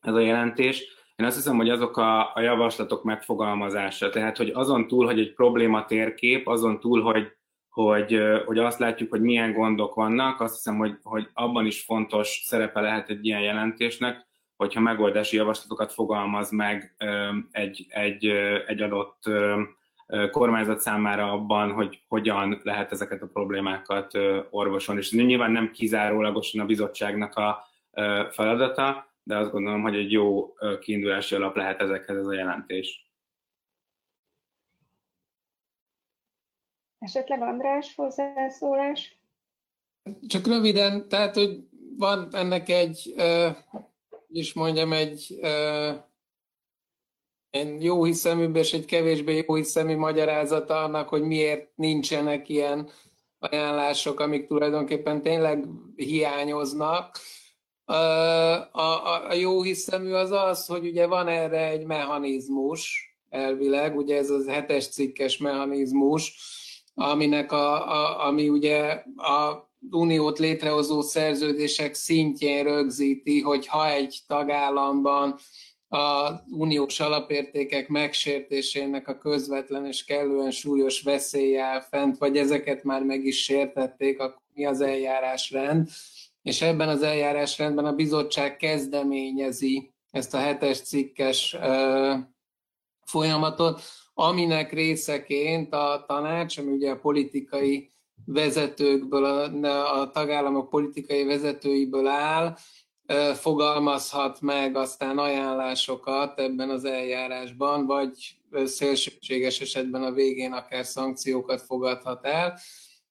ez a jelentés. Én azt hiszem, hogy azok a, a javaslatok megfogalmazása, tehát hogy azon túl, hogy egy probléma térkép, azon túl, hogy, hogy, hogy azt látjuk, hogy milyen gondok vannak, azt hiszem, hogy, hogy abban is fontos szerepe lehet egy ilyen jelentésnek, hogyha megoldási javaslatokat fogalmaz meg egy, egy, egy adott kormányzat számára abban, hogy hogyan lehet ezeket a problémákat orvosolni. És nyilván nem kizárólagosan a bizottságnak a feladata, de azt gondolom, hogy egy jó kiindulási alap lehet ezekhez ez a jelentés. Esetleg András hozzászólás? Csak röviden, tehát, hogy van ennek egy is mondjam, egy egy jó hiszeműbb és egy kevésbé jó hiszemű magyarázata annak, hogy miért nincsenek ilyen ajánlások, amik tulajdonképpen tényleg hiányoznak. A, a, a jó hiszemű az az, hogy ugye van erre egy mechanizmus, elvileg, ugye ez az hetes cikkes mechanizmus, aminek a, a, ami ugye a uniót létrehozó szerződések szintjén rögzíti, hogy ha egy tagállamban a uniós alapértékek megsértésének a közvetlen és kellően súlyos veszélye fent, vagy ezeket már meg is sértették, akkor mi az eljárásrend. És ebben az eljárásrendben a bizottság kezdeményezi ezt a hetes cikkes folyamatot, aminek részeként a tanács, ami ugye a politikai vezetőkből, a, a tagállamok politikai vezetőiből áll, fogalmazhat meg aztán ajánlásokat ebben az eljárásban, vagy szélsőséges esetben a végén akár szankciókat fogadhat el.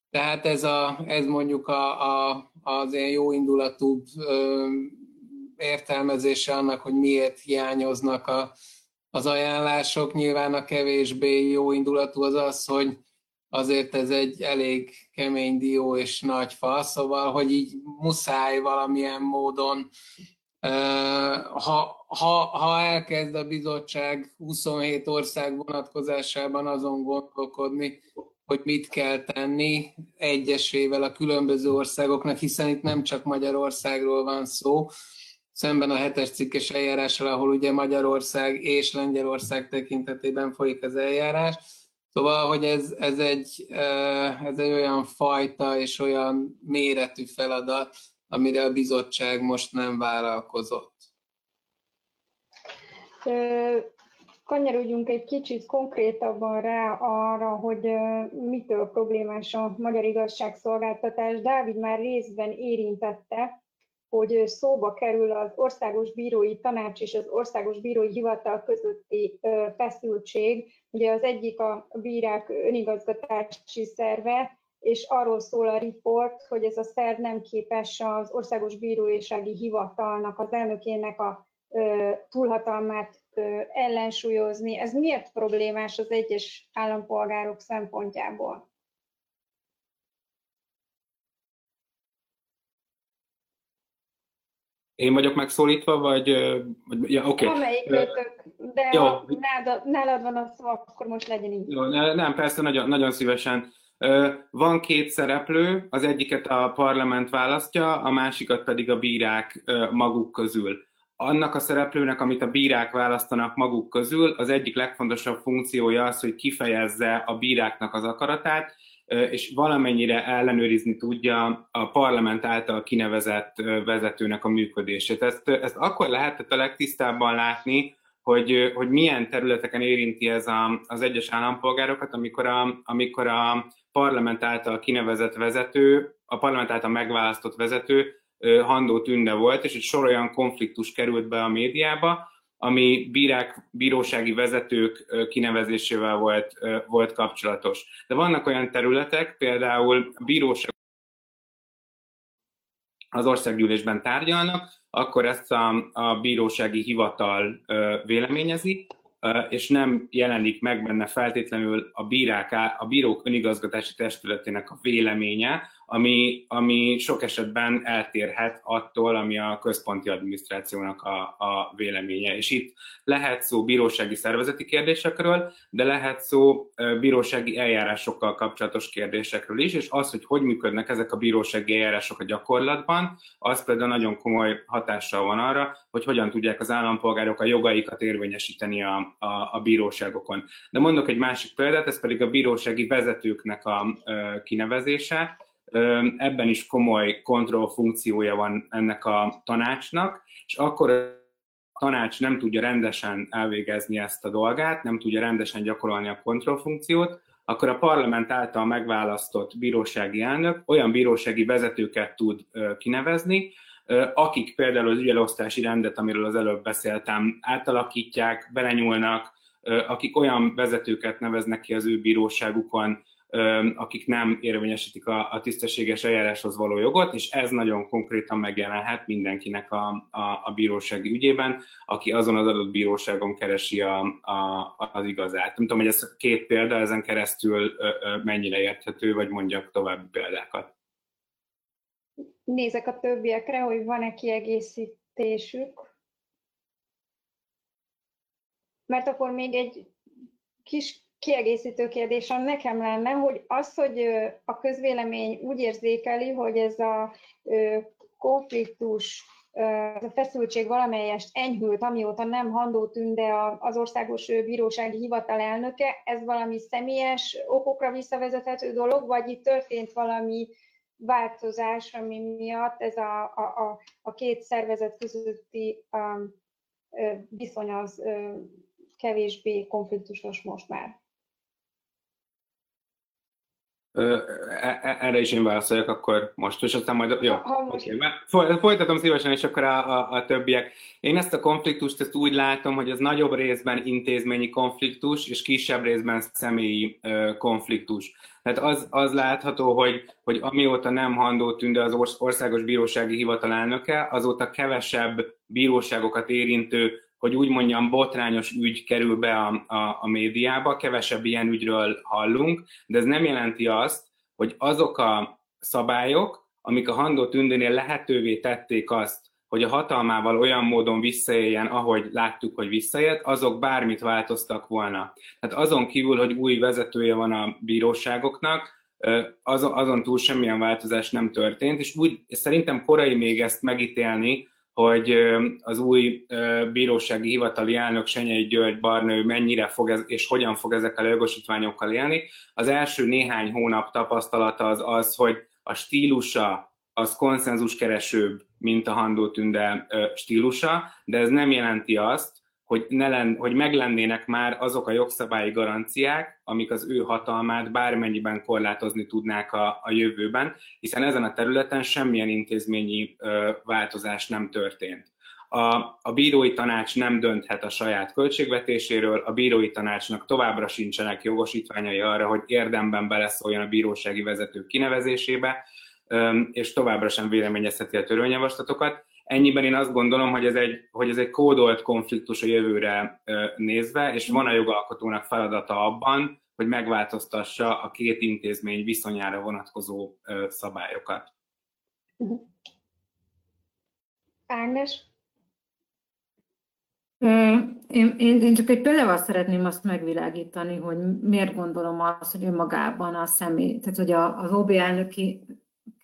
Tehát ez, a, ez mondjuk a, a, az ilyen jó indulatú értelmezése annak, hogy miért hiányoznak a, az ajánlások. Nyilván a kevésbé jó indulatú az az, hogy azért ez egy elég kemény dió és nagy fa, szóval, hogy így muszáj valamilyen módon, ha, ha, ha elkezd a bizottság 27 ország vonatkozásában azon gondolkodni, hogy mit kell tenni egyesével a különböző országoknak, hiszen itt nem csak Magyarországról van szó, szemben a hetes cikkes eljárással, ahol ugye Magyarország és Lengyelország tekintetében folyik az eljárás, Szóval, hogy ez, ez, egy, ez egy olyan fajta és olyan méretű feladat, amire a bizottság most nem vállalkozott. Kanyarodjunk egy kicsit konkrétabban rá arra, hogy mitől problémás a magyar igazságszolgáltatás. Dávid már részben érintette, hogy szóba kerül az Országos Bírói Tanács és az Országos Bírói Hivatal közötti feszültség. Ugye az egyik a bírák önigazgatási szerve, és arról szól a riport, hogy ez a szerv nem képes az Országos Bírósági Hivatalnak, az elnökének a túlhatalmát ellensúlyozni. Ez miért problémás az egyes állampolgárok szempontjából? Én vagyok megszólítva, vagy... vagy ja, oké. Okay. de Jó. ha nálad, nálad van a szó, akkor most legyen így. Jó, nem, persze, nagyon, nagyon szívesen. Van két szereplő, az egyiket a parlament választja, a másikat pedig a bírák maguk közül. Annak a szereplőnek, amit a bírák választanak maguk közül, az egyik legfontosabb funkciója az, hogy kifejezze a bíráknak az akaratát, és valamennyire ellenőrizni tudja a parlament által kinevezett vezetőnek a működését. Ezt, ezt akkor lehetett a legtisztábban látni, hogy, hogy milyen területeken érinti ez a, az egyes állampolgárokat, amikor a, amikor a parlament által kinevezett vezető, a parlament által megválasztott vezető Handó Tünde volt, és egy sor olyan konfliktus került be a médiába, ami bírák, bírósági vezetők kinevezésével volt, volt kapcsolatos. De vannak olyan területek, például a bíróság az országgyűlésben tárgyalnak, akkor ezt a, a bírósági hivatal véleményezi, és nem jelenik meg benne feltétlenül a, bírák, a bírók önigazgatási testületének a véleménye, ami, ami sok esetben eltérhet attól, ami a központi adminisztrációnak a, a véleménye. És itt lehet szó bírósági szervezeti kérdésekről, de lehet szó bírósági eljárásokkal kapcsolatos kérdésekről is, és az, hogy hogy működnek ezek a bírósági eljárások a gyakorlatban, az például nagyon komoly hatással van arra, hogy hogyan tudják az állampolgárok a jogaikat érvényesíteni a, a, a bíróságokon. De mondok egy másik példát, ez pedig a bírósági vezetőknek a, a kinevezése Ebben is komoly kontrollfunkciója van ennek a tanácsnak, és akkor a tanács nem tudja rendesen elvégezni ezt a dolgát, nem tudja rendesen gyakorolni a kontrollfunkciót, akkor a parlament által megválasztott bírósági elnök olyan bírósági vezetőket tud kinevezni, akik például az ügyelosztási rendet, amiről az előbb beszéltem, átalakítják, belenyúlnak, akik olyan vezetőket neveznek ki az ő bíróságukon, akik nem érvényesítik a, a tisztességes eljáráshoz való jogot, és ez nagyon konkrétan megjelenhet mindenkinek a, a, a bírósági ügyében, aki azon az adott bíróságon keresi a, a, az igazát. Nem tudom, hogy ez két példa, ezen keresztül mennyire érthető, vagy mondjak további példákat. Nézek a többiekre, hogy van-e kiegészítésük. Mert akkor még egy kis kiegészítő kérdésem nekem lenne, hogy az, hogy a közvélemény úgy érzékeli, hogy ez a konfliktus, ez a feszültség valamelyest enyhült, amióta nem Handó Tünde az országos bírósági hivatal elnöke, ez valami személyes okokra visszavezethető dolog, vagy itt történt valami változás, ami miatt ez a, a, a két szervezet közötti um, viszony az kevésbé konfliktusos most már. E, e, erre is én válaszoljak akkor most, és aztán majd, jó, okay. folytatom szívesen, és akkor a, a, a többiek. Én ezt a konfliktust ezt úgy látom, hogy ez nagyobb részben intézményi konfliktus, és kisebb részben személyi ö, konfliktus. Tehát az, az látható, hogy, hogy amióta nem Handó Tünde az Országos Bírósági Hivatal elnöke, azóta kevesebb bíróságokat érintő hogy úgy mondjam, botrányos ügy kerül be a, a, a médiába, kevesebb ilyen ügyről hallunk, de ez nem jelenti azt, hogy azok a szabályok, amik a Handó Tündénél lehetővé tették azt, hogy a hatalmával olyan módon visszaéljen, ahogy láttuk, hogy visszaélt, azok bármit változtak volna. Tehát azon kívül, hogy új vezetője van a bíróságoknak, azon, túl semmilyen változás nem történt, és úgy szerintem korai még ezt megítélni, hogy az új bírósági hivatali elnök Senyei György Barnő mennyire fog ez, és hogyan fog ezekkel a jogosítványokkal élni. Az első néhány hónap tapasztalata az az, hogy a stílusa az konszenzuskeresőbb, mint a Handó Tünde stílusa, de ez nem jelenti azt, hogy, ne len, hogy meglennének már azok a jogszabályi garanciák, amik az ő hatalmát bármennyiben korlátozni tudnák a, a jövőben, hiszen ezen a területen semmilyen intézményi ö, változás nem történt. A, a bírói tanács nem dönthet a saját költségvetéséről, a bírói tanácsnak továbbra sincsenek jogosítványai arra, hogy érdemben beleszóljon a bírósági vezetők kinevezésébe, és továbbra sem véleményezheti a törvényjavaslatokat. Ennyiben én azt gondolom, hogy ez egy, hogy ez egy kódolt konfliktus a jövőre nézve, és van a jogalkotónak feladata abban, hogy megváltoztassa a két intézmény viszonyára vonatkozó szabályokat. Ágnes? Én, én, én csak egy példával szeretném azt megvilágítani, hogy miért gondolom azt, hogy önmagában a személy, tehát hogy az OB elnöki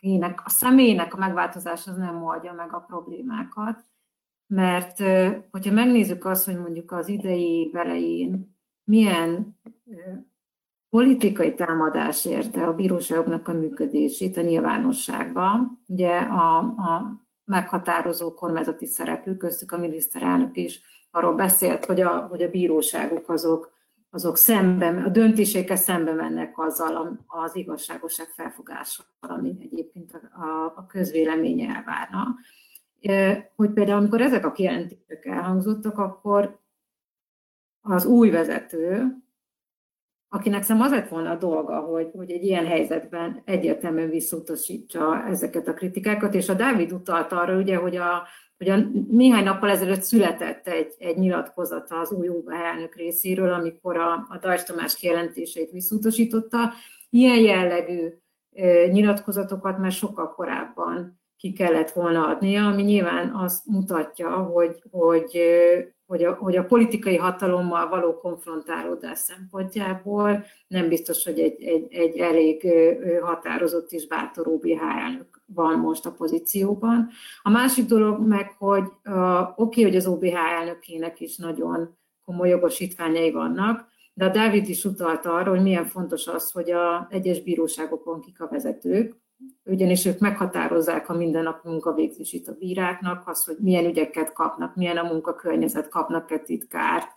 személynek, a személynek a megváltozás az nem oldja meg a problémákat, mert hogyha megnézzük azt, hogy mondjuk az idei belején milyen politikai támadás érte a bíróságoknak a működését a nyilvánosságban, ugye a, a meghatározó kormányzati szereplők, köztük a miniszterelnök is arról beszélt, hogy a, hogy a bíróságok azok azok szemben, a döntésekkel szembe mennek azzal az igazságosság felfogással, ami egyébként a, a közvélemény elvárna. Hogy például, amikor ezek a kijelentések elhangzottak, akkor az új vezető akinek szem az lett volna a dolga, hogy, hogy egy ilyen helyzetben egyértelműen visszutasítsa ezeket a kritikákat, és a Dávid utalt arra, ugye, hogy a, hogy a néhány nappal ezelőtt született egy, egy nyilatkozata az új UBA elnök részéről, amikor a, a Dajs Tamás kijelentéseit visszutasította. Ilyen jellegű e, nyilatkozatokat már sokkal korábban ki kellett volna adnia, ami nyilván azt mutatja, hogy, hogy, hogy, a, hogy a politikai hatalommal való konfrontálódás szempontjából nem biztos, hogy egy, egy, egy elég határozott és bátor OBH elnök van most a pozícióban. A másik dolog meg, hogy uh, oké, okay, hogy az OBH elnökének is nagyon komoly jogosítványai vannak, de a Dávid is utalta arra, hogy milyen fontos az, hogy a egyes bíróságokon kik a vezetők, ugyanis ők meghatározzák a mindennapi munkavégzését a bíráknak, az, hogy milyen ügyeket kapnak, milyen a munkakörnyezet, kapnak-e titkárt,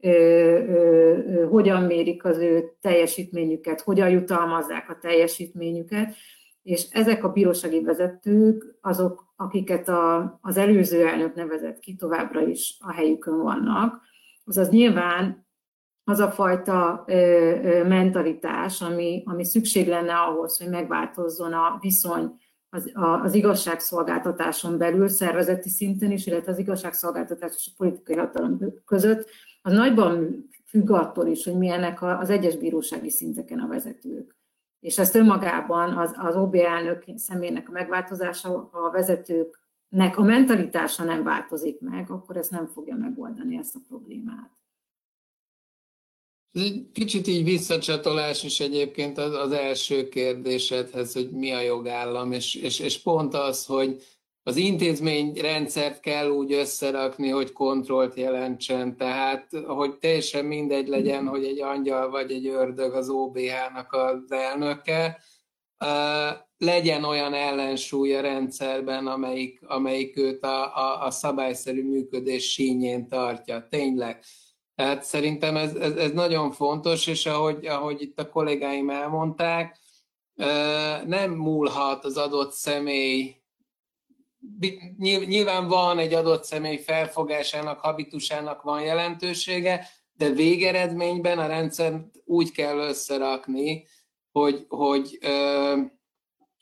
ö, ö, ö, hogyan mérik az ő teljesítményüket, hogyan jutalmazzák a teljesítményüket, és ezek a bírósági vezetők azok, akiket a, az előző elnök nevezett ki, továbbra is a helyükön vannak. Azaz nyilván az a fajta mentalitás, ami, ami szükség lenne ahhoz, hogy megváltozzon a viszony az, az igazságszolgáltatáson belül, szervezeti szinten is, illetve az igazságszolgáltatás és a politikai hatalom között, az nagyban függ attól is, hogy milyenek az egyes bírósági szinteken a vezetők. És ezt önmagában az, az OB elnök személynek a megváltozása, a vezetőknek a mentalitása nem változik meg, akkor ez nem fogja megoldani ezt a problémát. Ez egy kicsit így visszacsatolás is egyébként az, az első kérdésedhez, hogy mi a jogállam, és, és, és pont az, hogy az intézményrendszert kell úgy összerakni, hogy kontrollt jelentsen, tehát hogy teljesen mindegy legyen, hogy egy angyal vagy egy ördög az OBH-nak az elnöke, legyen olyan ellensúly a rendszerben, amelyik, amelyik őt a, a, a szabályszerű működés sínyén tartja. Tényleg. Tehát szerintem ez, ez, ez nagyon fontos, és ahogy, ahogy itt a kollégáim elmondták, nem múlhat az adott személy Nyilván van egy adott személy felfogásának, habitusának van jelentősége, de végeredményben a rendszert úgy kell összerakni, hogy, hogy,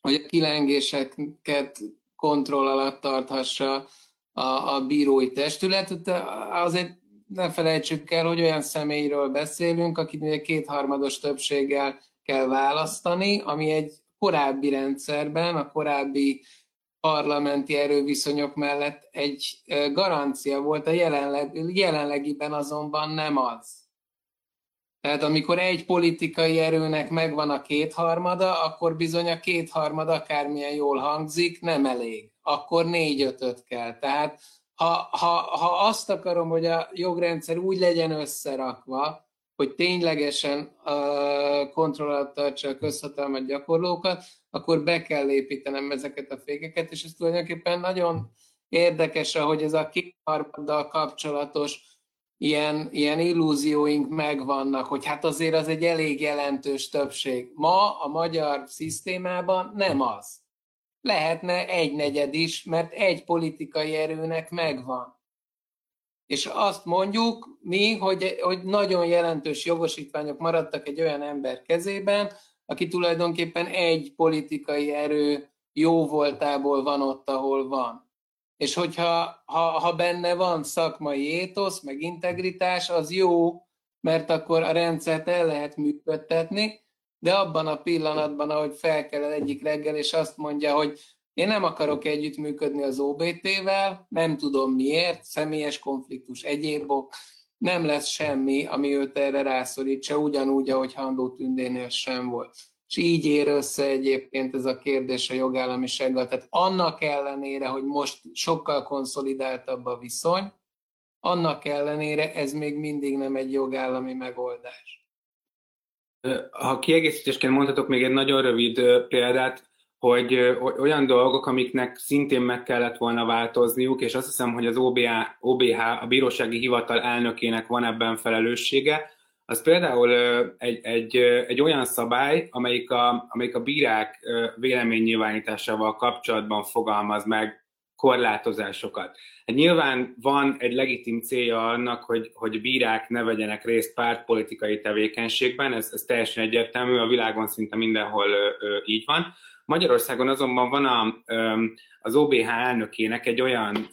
hogy a kilengéseket kontroll alatt tarthassa a, a bírói testület. De azért ne felejtsük el, hogy olyan személyről beszélünk, akit ugye kétharmados többséggel kell választani, ami egy korábbi rendszerben, a korábbi parlamenti erőviszonyok mellett egy garancia volt, a jelenleg, jelenlegiben azonban nem az. Tehát amikor egy politikai erőnek megvan a kétharmada, akkor bizony a kétharmad akármilyen jól hangzik, nem elég. Akkor négy-ötöt kell. Tehát ha, ha, ha azt akarom, hogy a jogrendszer úgy legyen összerakva, hogy ténylegesen uh, kontrollat tartsa a közhatalmat gyakorlókat, akkor be kell építenem ezeket a fékeket, és ez tulajdonképpen nagyon érdekes, hogy ez a kétharmaddal kapcsolatos ilyen, ilyen illúzióink megvannak, hogy hát azért az egy elég jelentős többség. Ma a magyar szisztémában nem az lehetne egy negyed is, mert egy politikai erőnek megvan. És azt mondjuk mi, hogy, hogy nagyon jelentős jogosítványok maradtak egy olyan ember kezében, aki tulajdonképpen egy politikai erő jó voltából van ott, ahol van. És hogyha ha, ha benne van szakmai étosz, meg integritás, az jó, mert akkor a rendszert el lehet működtetni, de abban a pillanatban, ahogy felkel egyik reggel, és azt mondja, hogy én nem akarok együttműködni az OBT-vel, nem tudom miért, személyes konfliktus, egyéb ok, nem lesz semmi, ami őt erre rászorítsa, ugyanúgy, ahogy Handó Tündénél sem volt. És így ér össze egyébként ez a kérdés a jogállamisággal. Tehát annak ellenére, hogy most sokkal konszolidáltabb a viszony, annak ellenére ez még mindig nem egy jogállami megoldás. Ha kiegészítésként mondhatok még egy nagyon rövid példát, hogy olyan dolgok, amiknek szintén meg kellett volna változniuk, és azt hiszem, hogy az OBH, OBH a bírósági hivatal elnökének van ebben felelőssége, az például egy, egy, egy olyan szabály, amelyik a, amelyik a bírák véleménynyilvánításával kapcsolatban fogalmaz meg korlátozásokat. Hát nyilván van egy legitim célja annak, hogy, hogy bírák ne vegyenek részt pártpolitikai tevékenységben, ez, ez teljesen egyértelmű, a világon szinte mindenhol így van. Magyarországon azonban van a, az OBH elnökének egy olyan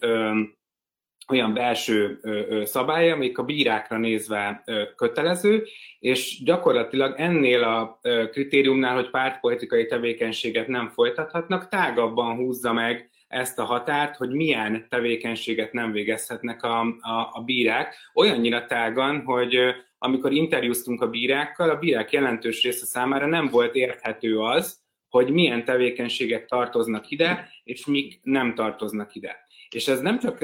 olyan belső szabály, amik a bírákra nézve kötelező, és gyakorlatilag ennél a kritériumnál, hogy pártpolitikai tevékenységet nem folytathatnak, tágabban húzza meg ezt a határt, hogy milyen tevékenységet nem végezhetnek a, a, a bírák. Olyannyira tágan, hogy amikor interjúztunk a bírákkal, a bírák jelentős része számára nem volt érthető az, hogy milyen tevékenységek tartoznak ide, és mik nem tartoznak ide. És ez nem csak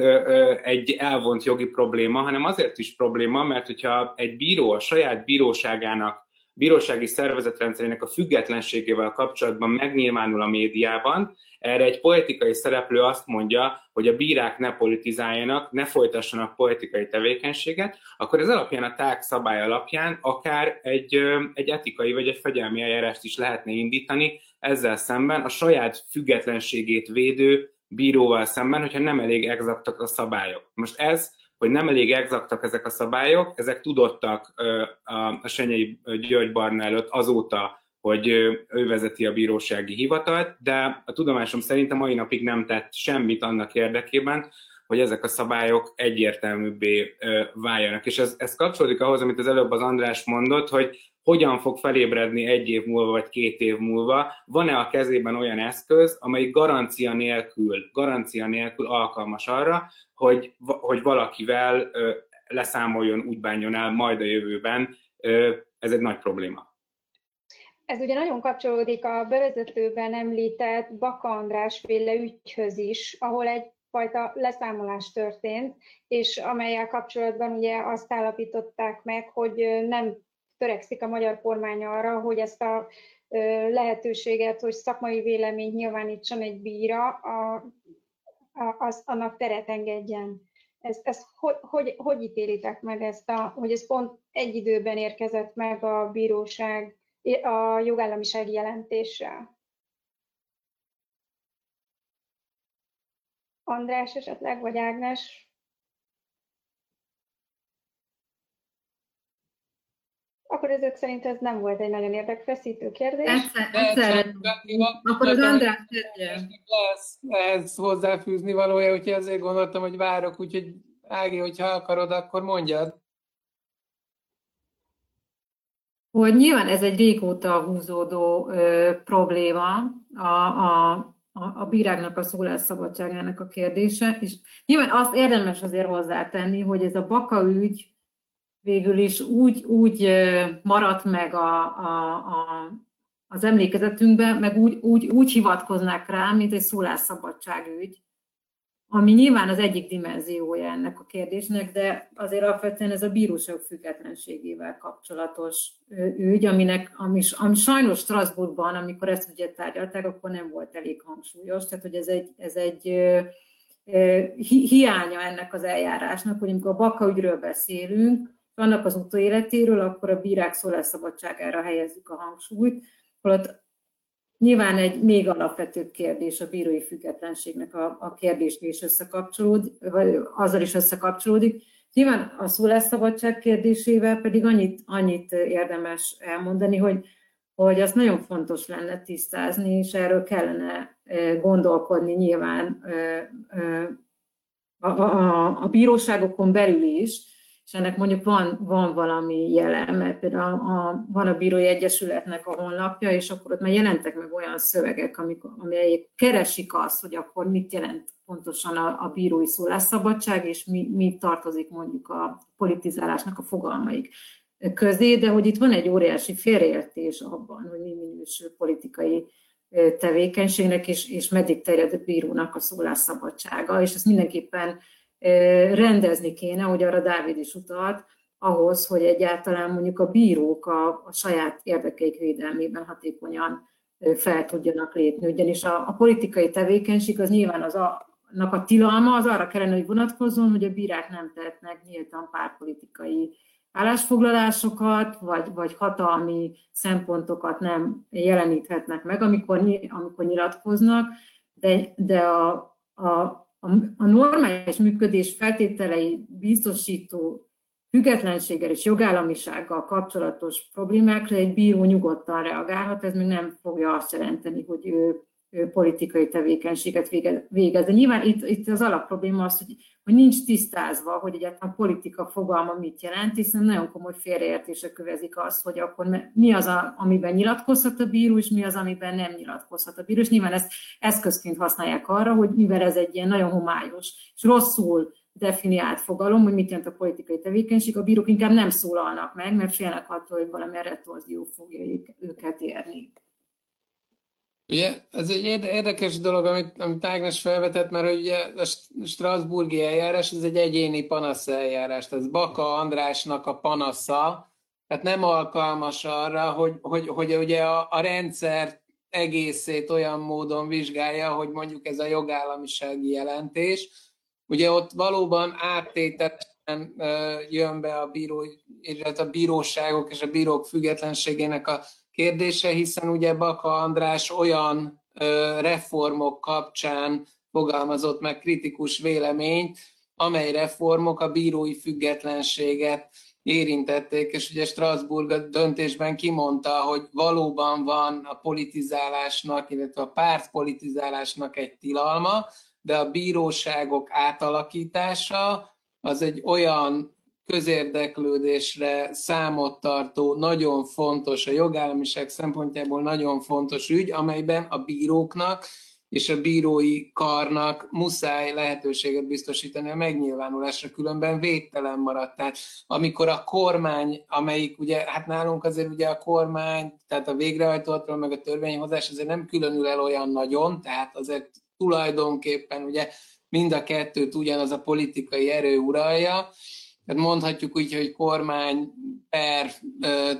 egy elvont jogi probléma, hanem azért is probléma, mert hogyha egy bíró a saját bíróságának, bírósági szervezetrendszerének a függetlenségével kapcsolatban megnyilvánul a médiában, erre egy politikai szereplő azt mondja, hogy a bírák ne politizáljanak, ne folytassanak politikai tevékenységet, akkor ez alapján a tág szabály alapján akár egy, egy etikai vagy egy fegyelmi eljárást is lehetne indítani, ezzel szemben a saját függetlenségét védő bíróval szemben, hogyha nem elég exaktak a szabályok. Most ez, hogy nem elég exaktak ezek a szabályok, ezek tudottak a Senyei György Barna előtt azóta, hogy ő vezeti a bírósági hivatalt, de a tudomásom szerint a mai napig nem tett semmit annak érdekében, hogy ezek a szabályok egyértelműbbé váljanak. És ez, ez kapcsolódik ahhoz, amit az előbb az András mondott, hogy hogyan fog felébredni egy év múlva vagy két év múlva, van-e a kezében olyan eszköz, amely garancia nélkül, garancia nélkül alkalmas arra, hogy, hogy valakivel leszámoljon, úgy bánjon el majd a jövőben. Ez egy nagy probléma. Ez ugye nagyon kapcsolódik a bevezetőben említett Baka András féle ügyhöz is, ahol egyfajta leszámolás történt, és amelyel kapcsolatban ugye azt állapították meg, hogy nem törekszik a magyar kormány arra, hogy ezt a lehetőséget, hogy szakmai véleményt nyilvánítson egy bíra, a, a, az, annak teret engedjen. Ezt, ezt hogy, hogy, hogy ítélitek meg ezt, a, hogy ez pont egy időben érkezett meg a bíróság a jogállamisági jelentéssel? András esetleg, vagy Ágnes? Akkor ezek szerint ez nem volt egy nagyon érdekfeszítő kérdés. Egyszer, egyszer. Akkor az András Lesz ehhez hozzáfűzni valója, úgyhogy azért gondoltam, hogy várok, úgyhogy Ági, hogyha akarod, akkor mondjad. Hogy nyilván ez egy régóta húzódó ö, probléma, a, a, a, a bíráknak a szólásszabadságának a kérdése, és nyilván azt érdemes azért hozzátenni, hogy ez a Baka ügy, végül is úgy, úgy maradt meg a, a, a, az emlékezetünkben, meg úgy, úgy, úgy hivatkoznak rá, mint egy szólásszabadságügy, ami nyilván az egyik dimenziója ennek a kérdésnek, de azért alapvetően ez a bíróság függetlenségével kapcsolatos ügy, aminek, ami, ami sajnos Strasbourgban, amikor ezt ugye tárgyalták, akkor nem volt elég hangsúlyos, tehát hogy ez egy, ez egy hi, hiánya ennek az eljárásnak, hogy amikor a Baka ügyről beszélünk, annak az utóéletéről, akkor a bírák szólásszabadságára helyezzük a hangsúlyt, holott nyilván egy még alapvetőbb kérdés a bírói függetlenségnek a, a kérdésre is összekapcsolódik, vagy azzal is összekapcsolódik. Nyilván a szólásszabadság kérdésével pedig annyit, annyit érdemes elmondani, hogy, hogy azt nagyon fontos lenne tisztázni, és erről kellene gondolkodni nyilván a, a, a bíróságokon belül is, és ennek mondjuk van, van valami jelen, mert például a, a, van a Bírói Egyesületnek a honlapja, és akkor ott már jelentek meg olyan szövegek, amik, amelyek keresik azt, hogy akkor mit jelent pontosan a, a bírói szólásszabadság, és mi, mi tartozik mondjuk a politizálásnak a fogalmaik közé, de hogy itt van egy óriási félreértés abban, hogy mi minősül politikai tevékenységnek, és, és meddig terjed a bírónak a szólásszabadsága, és ezt mindenképpen rendezni kéne, hogy arra Dávid is utalt, ahhoz, hogy egyáltalán mondjuk a bírók a, a saját érdekeik védelmében hatékonyan fel tudjanak lépni. Ugyanis a, a politikai tevékenység az nyilván az a, a tilalma az arra kellene, hogy vonatkozzon, hogy a bírák nem tehetnek nyíltan párpolitikai állásfoglalásokat, vagy, vagy hatalmi szempontokat nem jeleníthetnek meg, amikor, amikor nyilatkoznak, de, de a, a, a normális működés feltételei biztosító függetlenséggel és jogállamisággal kapcsolatos problémákra egy bíró nyugodtan reagálhat, ez még nem fogja azt jelenteni, hogy ő, politikai tevékenységet végez. De nyilván itt, itt az alapprobléma az, hogy, hogy nincs tisztázva, hogy egyáltalán politika fogalma mit jelent, hiszen nagyon komoly félreértések kövezik azt, hogy akkor mi az, a, amiben nyilatkozhat a bíró, és mi az, amiben nem nyilatkozhat a bíró. És nyilván ezt eszközként használják arra, hogy mivel ez egy ilyen nagyon homályos és rosszul definiált fogalom, hogy mit jelent a politikai tevékenység, a bírók inkább nem szólalnak meg, mert félnek attól, hogy valamilyen retorzió fogja őket érni. Ugye, ez egy érdekes dolog, amit, amit Ágnes felvetett, mert ugye a Strasburgi eljárás, ez egy egyéni panasz eljárás, tehát Baka Andrásnak a panasza, tehát nem alkalmas arra, hogy, hogy, hogy ugye a, a rendszer egészét olyan módon vizsgálja, hogy mondjuk ez a jogállamisági jelentés, Ugye ott valóban áttételesen jön be a, bíró, illetve a bíróságok és a bírók függetlenségének a kérdése, hiszen ugye Baka András olyan reformok kapcsán fogalmazott meg kritikus véleményt, amely reformok a bírói függetlenséget érintették, és ugye Strasbourg a döntésben kimondta, hogy valóban van a politizálásnak, illetve a pártpolitizálásnak egy tilalma, de a bíróságok átalakítása az egy olyan közérdeklődésre számot tartó, nagyon fontos, a jogállamiság szempontjából nagyon fontos ügy, amelyben a bíróknak és a bírói karnak muszáj lehetőséget biztosítani a megnyilvánulásra, különben védtelen maradt. Tehát amikor a kormány, amelyik ugye, hát nálunk azért ugye a kormány, tehát a végrehajtóhatról meg a törvényhozás azért nem különül el olyan nagyon, tehát azért tulajdonképpen ugye mind a kettőt ugyanaz a politikai erő uralja. Tehát mondhatjuk úgy, hogy kormány per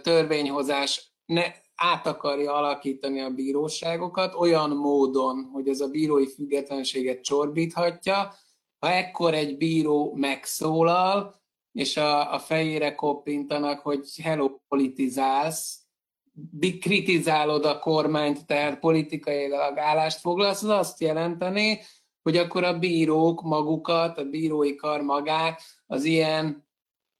törvényhozás ne, át akarja alakítani a bíróságokat olyan módon, hogy ez a bírói függetlenséget csorbíthatja. Ha ekkor egy bíró megszólal, és a, a fejére koppintanak, hogy hello, politizálsz, kritizálod a kormányt, tehát politikailag állást foglalsz, az azt jelenteni, hogy akkor a bírók magukat, a bírói kar magát az ilyen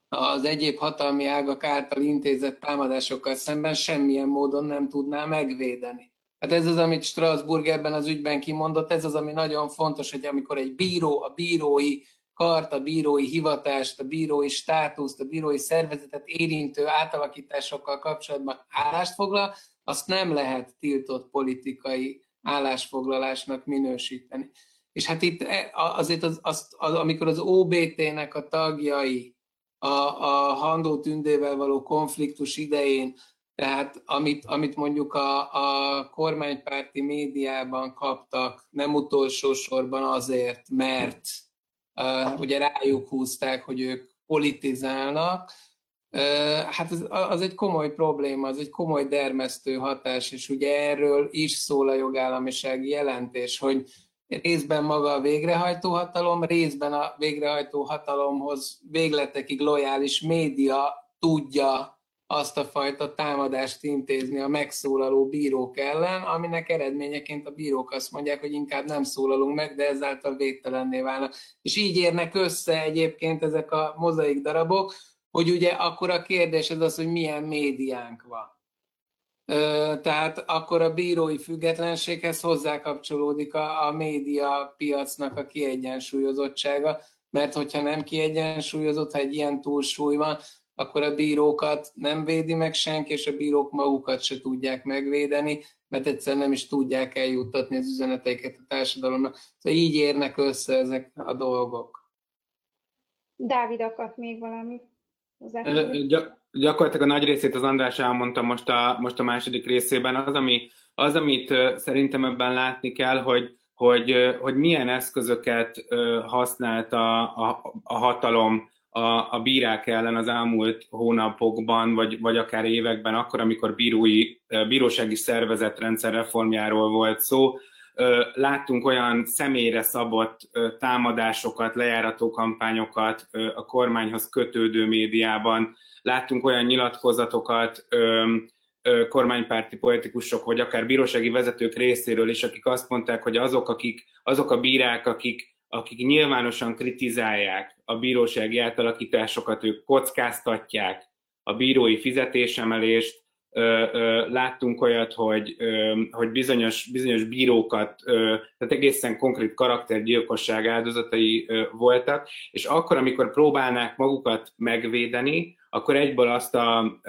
az egyéb hatalmi ágak által intézett támadásokkal szemben semmilyen módon nem tudná megvédeni. Hát ez az, amit Strasbourg ebben az ügyben kimondott, ez az, ami nagyon fontos, hogy amikor egy bíró a bírói kart, a bírói hivatást, a bírói státuszt, a bírói szervezetet érintő átalakításokkal kapcsolatban állást foglal, azt nem lehet tiltott politikai állásfoglalásnak minősíteni. És hát itt e, azért az, az, az, amikor az OBT-nek a tagjai a, a Handó Tündével való konfliktus idején, tehát amit, amit mondjuk a, a kormánypárti médiában kaptak, nem utolsó sorban azért, mert ugye rájuk húzták, hogy ők politizálnak, hát az, az egy komoly probléma, az egy komoly dermesztő hatás, és ugye erről is szól a jogállamisági jelentés, hogy részben maga a végrehajtó hatalom, részben a végrehajtó hatalomhoz végletekig lojális média tudja azt a fajta támadást intézni a megszólaló bírók ellen, aminek eredményeként a bírók azt mondják, hogy inkább nem szólalunk meg, de ezáltal védtelenné válnak. És így érnek össze egyébként ezek a mozaik darabok, hogy ugye akkor a kérdés az az, hogy milyen médiánk van. Tehát akkor a bírói függetlenséghez hozzákapcsolódik a, a média piacnak a kiegyensúlyozottsága, mert hogyha nem kiegyensúlyozott, ha egy ilyen túlsúly van, akkor a bírókat nem védi meg senki, és a bírók magukat se tudják megvédeni, mert egyszer nem is tudják eljuttatni az üzeneteiket a társadalomnak. Szóval így érnek össze ezek a dolgok. Dávid akart még valamit. Gy- gyakorlatilag a nagy részét az András elmondta most a, most a második részében. Az, ami, az, amit szerintem ebben látni kell, hogy, hogy, hogy milyen eszközöket használt a, a, a hatalom a, a bírák ellen az elmúlt hónapokban, vagy, vagy akár években, akkor, amikor bírói, bírósági szervezetrendszer reformjáról volt szó, láttunk olyan személyre szabott támadásokat, lejárató kampányokat a kormányhoz kötődő médiában, láttunk olyan nyilatkozatokat kormánypárti politikusok, vagy akár bírósági vezetők részéről is, akik azt mondták, hogy azok, akik, azok a bírák, akik akik nyilvánosan kritizálják a bírósági átalakításokat, ők kockáztatják a bírói fizetésemelést, láttunk olyat, hogy, hogy bizonyos, bizonyos bírókat, tehát egészen konkrét karaktergyilkosság áldozatai voltak, és akkor, amikor próbálnák magukat megvédeni, akkor egyből azt a,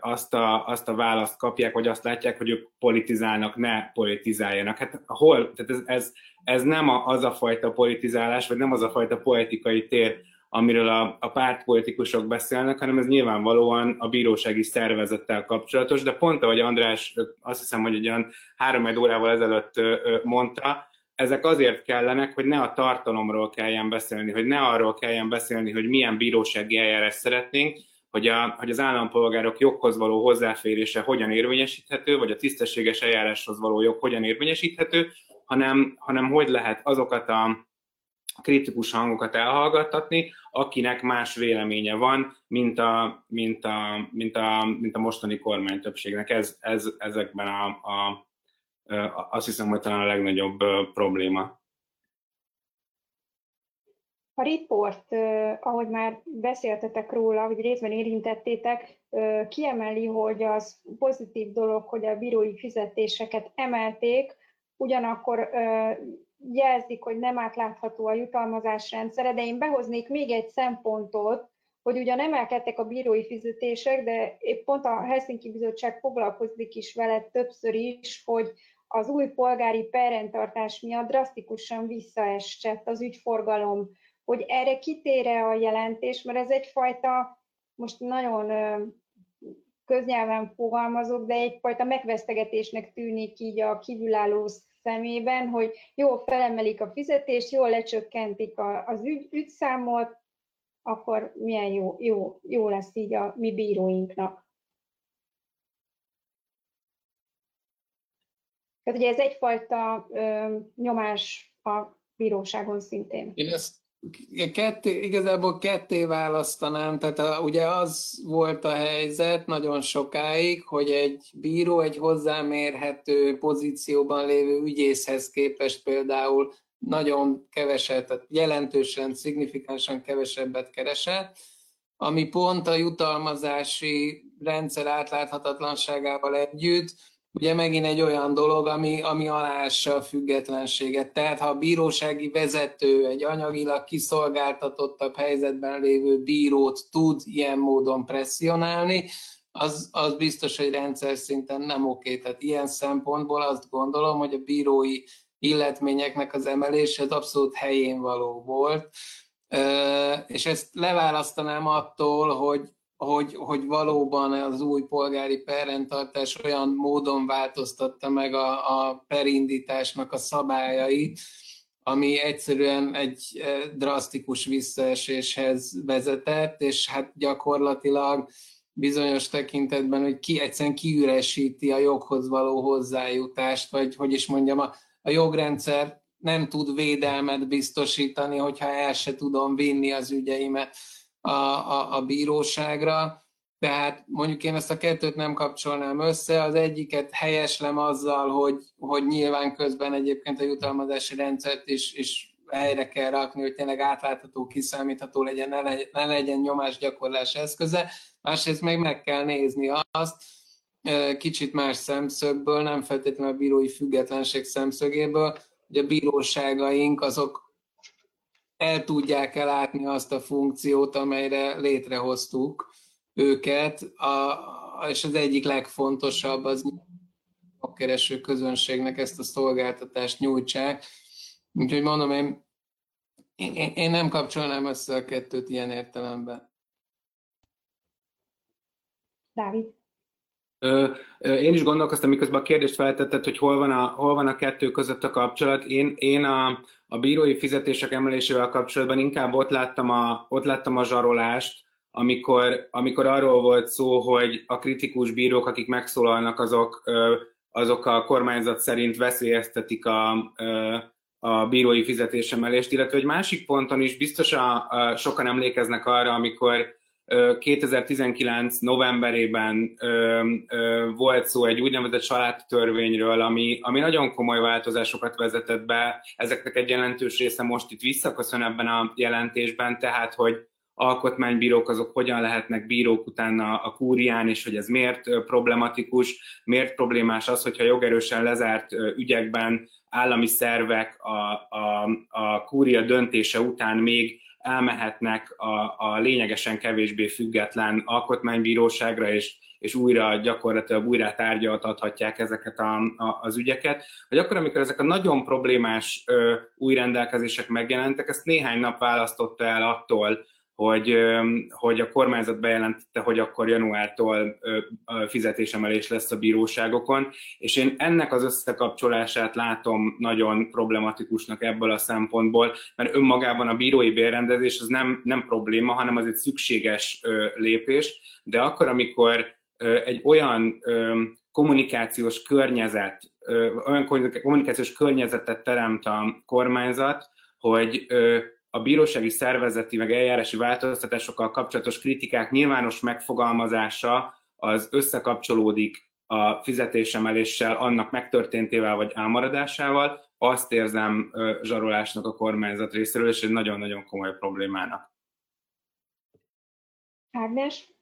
azt, a, azt a választ kapják, vagy azt látják, hogy ők politizálnak, ne politizáljanak. Hát hol? Tehát ez, ez, ez nem az a fajta politizálás, vagy nem az a fajta politikai tér, amiről a, a pártpolitikusok beszélnek, hanem ez nyilvánvalóan a bírósági szervezettel kapcsolatos, de pont ahogy András azt hiszem, hogy egy olyan három órával ezelőtt mondta, ezek azért kellenek, hogy ne a tartalomról kelljen beszélni, hogy ne arról kelljen beszélni, hogy milyen bírósági eljárás szeretnénk, hogy, a, hogy az állampolgárok joghoz való hozzáférése hogyan érvényesíthető, vagy a tisztességes eljáráshoz való jog hogyan érvényesíthető, hanem, hanem hogy lehet azokat a kritikus hangokat elhallgattatni, akinek más véleménye van, mint a, mint a, mint a, mint a mostani kormány többségnek. Ez, ez ezekben a, a, a, azt hiszem, hogy talán a legnagyobb probléma. A riport, ahogy már beszéltetek róla, vagy részben érintettétek, kiemeli, hogy az pozitív dolog, hogy a bírói fizetéseket emelték, ugyanakkor jelzik, hogy nem átlátható a jutalmazás rendszere, de én behoznék még egy szempontot, hogy ugyan emelkedtek a bírói fizetések, de épp pont a Helsinki Bizottság foglalkozik is vele többször is, hogy az új polgári perrendtartás miatt drasztikusan visszaesett az ügyforgalom, hogy erre kitére a jelentés, mert ez egyfajta, most nagyon köznyelven fogalmazok, de egyfajta megvesztegetésnek tűnik így a kívülálló szemében, hogy jól felemelik a fizetést, jól lecsökkentik az ügy, ügyszámot, akkor milyen jó, jó, jó lesz így a mi bíróinknak. Tehát ugye ez egyfajta ö, nyomás a bíróságon szintén. Én ezt ketté, igazából ketté választanám, tehát a, ugye az volt a helyzet nagyon sokáig, hogy egy bíró egy hozzámérhető pozícióban lévő ügyészhez képest például nagyon keveset, tehát jelentősen, szignifikánsan kevesebbet keresett, ami pont a jutalmazási rendszer átláthatatlanságával együtt ugye megint egy olyan dolog, ami, ami alássa a függetlenséget. Tehát ha a bírósági vezető egy anyagilag kiszolgáltatottabb helyzetben lévő bírót tud ilyen módon presszionálni, az, az biztos, hogy rendszer szinten nem oké. Tehát ilyen szempontból azt gondolom, hogy a bírói illetményeknek az emelése az abszolút helyén való volt. És ezt leválasztanám attól, hogy hogy, hogy valóban az új polgári perrendtartás olyan módon változtatta meg a, a perindításnak a szabályait, ami egyszerűen egy eh, drasztikus visszaeséshez vezetett, és hát gyakorlatilag bizonyos tekintetben, hogy ki egyszerűen kiüresíti a joghoz való hozzájutást, vagy hogy is mondjam, a, a jogrendszer nem tud védelmet biztosítani, hogyha el se tudom vinni az ügyeimet a, a, a bíróságra, tehát mondjuk én ezt a kettőt nem kapcsolnám össze, az egyiket helyeslem azzal, hogy, hogy nyilván közben egyébként a jutalmazási rendszert is, is helyre kell rakni, hogy tényleg átlátható, kiszámítható legyen, ne legyen, ne legyen nyomásgyakorlás eszköze. Másrészt meg meg kell nézni azt, kicsit más szemszögből, nem feltétlenül a bírói függetlenség szemszögéből, hogy a bíróságaink azok el tudják -e látni azt a funkciót, amelyre létrehoztuk őket, a, és az egyik legfontosabb az a kereső közönségnek ezt a szolgáltatást nyújtsák. Úgyhogy mondom, én, én nem kapcsolnám össze a kettőt ilyen értelemben. Dávid? Én is gondolkoztam, miközben a kérdést feltetted, hogy hol van a, hol van a kettő között a kapcsolat. Én, én a, a bírói fizetések emelésével kapcsolatban inkább ott láttam a, ott láttam a zsarolást, amikor, amikor arról volt szó, hogy a kritikus bírók, akik megszólalnak, azok, azok a kormányzat szerint veszélyeztetik a, a bírói fizetésemelést, illetve egy másik ponton is biztosan sokan emlékeznek arra, amikor 2019 novemberében volt szó egy úgynevezett családtörvényről, ami, ami nagyon komoly változásokat vezetett be. Ezeknek egy jelentős része most itt visszaköszön ebben a jelentésben, tehát hogy alkotmánybírók azok hogyan lehetnek bírók utána a kúrián, és hogy ez miért problematikus, miért problémás az, hogyha jogerősen lezárt ügyekben állami szervek a, a, a kúria döntése után még elmehetnek a, a lényegesen kevésbé független alkotmánybíróságra, és, és újra gyakorlatilag újra tárgyaltathatják ezeket a, a, az ügyeket. Hogy akkor, amikor ezek a nagyon problémás ö, új rendelkezések megjelentek, ezt néhány nap választotta el attól, hogy, hogy a kormányzat bejelentette, hogy akkor januártól fizetésemelés lesz a bíróságokon, és én ennek az összekapcsolását látom nagyon problematikusnak ebből a szempontból, mert önmagában a bírói bérrendezés az nem, nem probléma, hanem az egy szükséges lépés, de akkor, amikor egy olyan kommunikációs környezet, olyan kommunikációs környezetet teremt a kormányzat, hogy a bírósági szervezeti meg eljárási változtatásokkal kapcsolatos kritikák nyilvános megfogalmazása az összekapcsolódik a fizetésemeléssel, annak megtörténtével vagy elmaradásával, azt érzem zsarolásnak a kormányzat részéről, és egy nagyon-nagyon komoly problémának. Ágnes?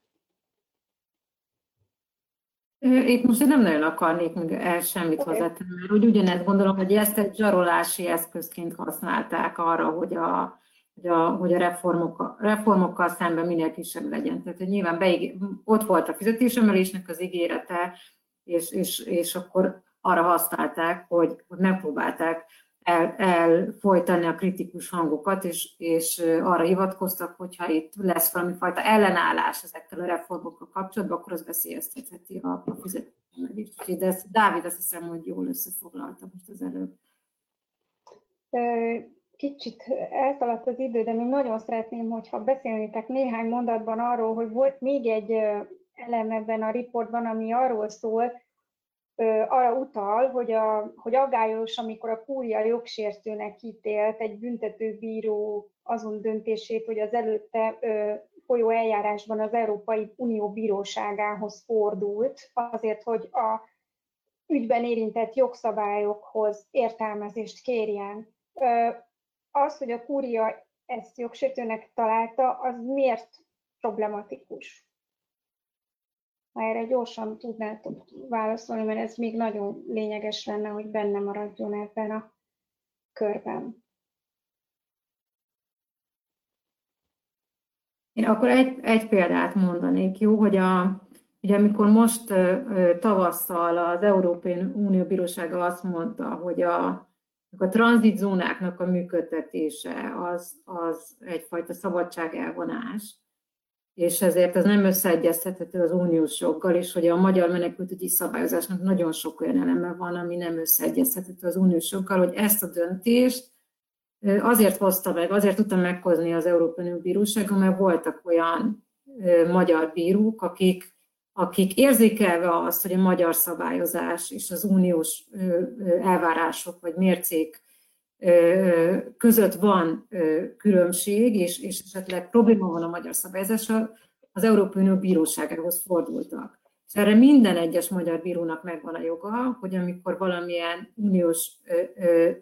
Itt most nem nagyon akarnék még el semmit okay. hozzátenni, mert úgy ugyanezt gondolom, hogy ezt egy zsarolási eszközként használták arra, hogy a, hogy a, hogy a reformok, reformokkal szemben minél kisebb legyen. Tehát, hogy nyilván beig, ott volt a fizetésemelésnek az ígérete, és, és, és akkor arra használták, hogy, hogy megpróbálták el, elfolytani a kritikus hangokat, és, és arra hivatkoztak, hogyha itt lesz valami fajta ellenállás ezekkel a reformokkal kapcsolatban, akkor az veszélyeztetheti a, a fizetést. De ezt Dávid azt hiszem, hogy jól összefoglalta most az előbb. Kicsit elszaladt az idő, de még nagyon szeretném, hogyha beszélnétek néhány mondatban arról, hogy volt még egy elem ebben a riportban, ami arról szól, arra utal, hogy, a, hogy aggályos, amikor a kúria jogsértőnek ítélt egy büntetőbíró azon döntését, hogy az előtte folyó eljárásban az Európai Unió bíróságához fordult, azért, hogy a ügyben érintett jogszabályokhoz értelmezést kérjen. Az, hogy a kúria ezt jogsértőnek találta, az miért problematikus? ha erre gyorsan tudnátok válaszolni, mert ez még nagyon lényeges lenne, hogy benne maradjon ebben a körben. Én akkor egy, egy példát mondanék, jó, hogy a, ugye amikor most tavasszal az Európai Unió Bírósága azt mondta, hogy a, a tranzitzónáknak a működtetése az, az egyfajta szabadságelvonás, és ezért ez nem összeegyeztethető az uniós joggal, és hogy a magyar menekültügyi szabályozásnak nagyon sok olyan eleme van, ami nem összeegyeztethető az uniós joggal, hogy ezt a döntést azért hozta meg, azért tudta meghozni az Európai Unió Bírósága, mert voltak olyan magyar bírók, akik, akik érzékelve azt, hogy a magyar szabályozás és az uniós elvárások vagy mércék között van különbség, és, esetleg probléma van a magyar szabályozással, az Európai Unió bíróságához fordultak. És erre minden egyes magyar bírónak megvan a joga, hogy amikor valamilyen uniós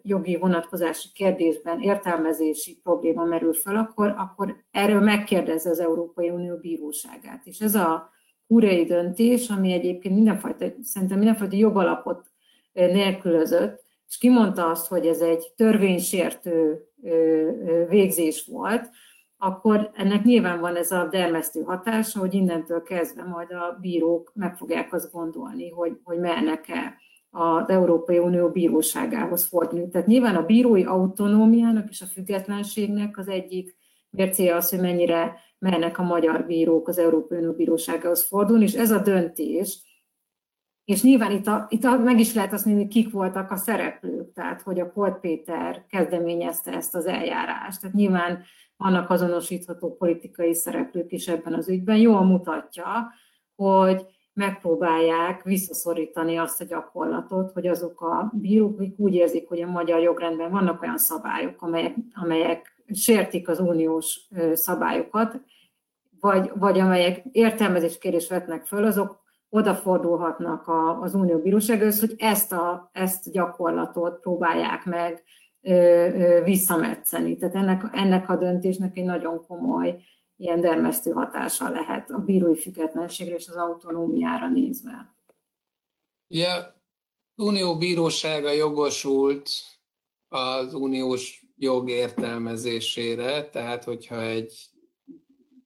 jogi vonatkozási kérdésben értelmezési probléma merül fel, akkor, akkor erről megkérdezze az Európai Unió bíróságát. És ez a kúriai döntés, ami egyébként mindenfajta, szerintem mindenfajta jogalapot nélkülözött, és kimondta azt, hogy ez egy törvénysértő végzés volt, akkor ennek nyilván van ez a dermesztő hatása, hogy innentől kezdve majd a bírók meg fogják azt gondolni, hogy, hogy mernek-e az Európai Unió bíróságához fordulni. Tehát nyilván a bírói autonómiának és a függetlenségnek az egyik mércéje az, hogy mennyire mernek a magyar bírók az Európai Unió bíróságához fordulni, és ez a döntés és nyilván itt, a, itt a, meg is lehet azt mondani, hogy kik voltak a szereplők, tehát hogy a Polt Péter kezdeményezte ezt az eljárást. Tehát nyilván vannak azonosítható politikai szereplők is ebben az ügyben. Jól mutatja, hogy megpróbálják visszaszorítani azt a gyakorlatot, hogy azok a bírók úgy érzik, hogy a magyar jogrendben vannak olyan szabályok, amelyek, amelyek sértik az uniós szabályokat, vagy, vagy amelyek értelmezéskérés vetnek föl, azok odafordulhatnak a, az unió bírósághoz, hogy ezt a ezt gyakorlatot próbálják meg ö, ö, visszametszeni. Tehát ennek, ennek a döntésnek egy nagyon komoly ilyen dermesztő hatása lehet a bírói függetlenségre és az autonómiára nézve. Ja, unió bírósága jogosult az uniós jog értelmezésére, tehát hogyha egy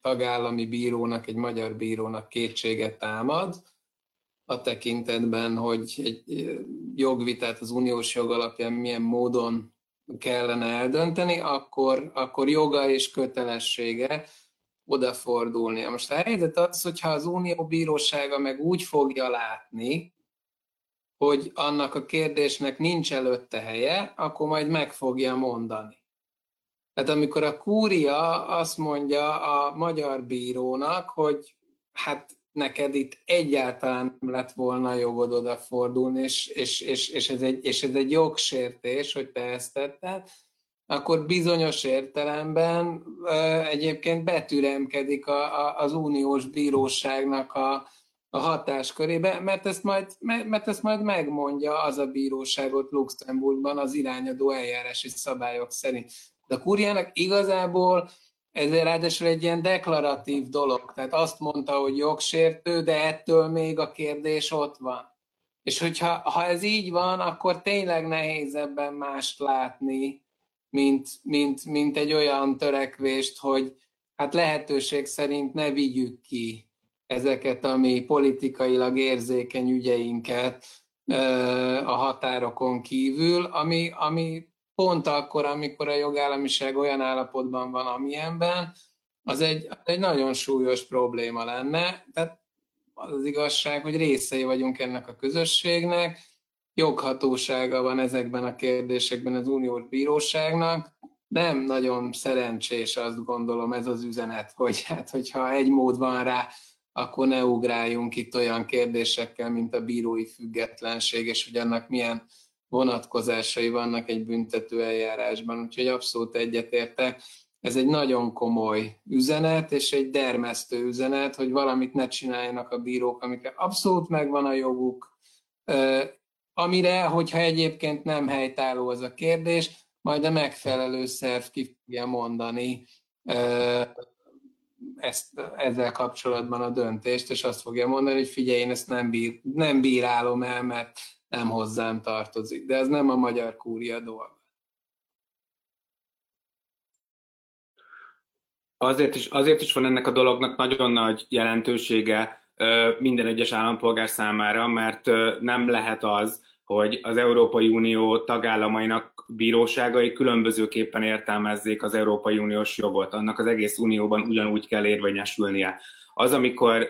tagállami bírónak, egy magyar bírónak kétséget támad, a tekintetben, hogy egy jogvitát az uniós jog alapján milyen módon kellene eldönteni, akkor, akkor joga és kötelessége odafordulni. Most a helyzet az, hogyha az unió bírósága meg úgy fogja látni, hogy annak a kérdésnek nincs előtte helye, akkor majd meg fogja mondani. Tehát amikor a kúria azt mondja a magyar bírónak, hogy hát neked itt egyáltalán nem lett volna jogod odafordulni, és, és, és, és, ez egy, és ez egy jogsértés, hogy te ezt tetted, akkor bizonyos értelemben egyébként betüremkedik a, a, az uniós bíróságnak a, a hatáskörébe, mert ezt, majd, mert ezt majd megmondja az a bíróságot Luxemburgban az irányadó eljárási szabályok szerint. De a kurjának igazából ez ráadásul egy ilyen deklaratív dolog, tehát azt mondta, hogy jogsértő, de ettől még a kérdés ott van. És hogyha ha ez így van, akkor tényleg nehéz ebben mást látni, mint, mint, mint egy olyan törekvést, hogy hát lehetőség szerint ne vigyük ki ezeket a mi politikailag érzékeny ügyeinket a határokon kívül, ami, ami pont akkor, amikor a jogállamiság olyan állapotban van, amilyenben, az egy, az egy nagyon súlyos probléma lenne. Tehát az az igazság, hogy részei vagyunk ennek a közösségnek, joghatósága van ezekben a kérdésekben az uniós bíróságnak, nem nagyon szerencsés, azt gondolom ez az üzenet, hogy hát, hogyha egy mód van rá, akkor ne ugráljunk itt olyan kérdésekkel, mint a bírói függetlenség, és hogy annak milyen vonatkozásai vannak egy büntető eljárásban. Úgyhogy abszolút egyetértek. Ez egy nagyon komoly üzenet, és egy dermesztő üzenet, hogy valamit ne csináljanak a bírók, amikre abszolút megvan a joguk, amire, hogyha egyébként nem helytálló az a kérdés, majd a megfelelő szerv ki fogja mondani ezt, ezzel kapcsolatban a döntést, és azt fogja mondani, hogy figyelj, én ezt nem, bír, nem bírálom el, mert nem hozzám tartozik. De ez nem a magyar kúria dolga. Azért is, azért is van ennek a dolognak nagyon nagy jelentősége minden egyes állampolgár számára, mert nem lehet az, hogy az Európai Unió tagállamainak bíróságai különbözőképpen értelmezzék az Európai Uniós jogot. Annak az egész unióban ugyanúgy kell érvényesülnie. Az, amikor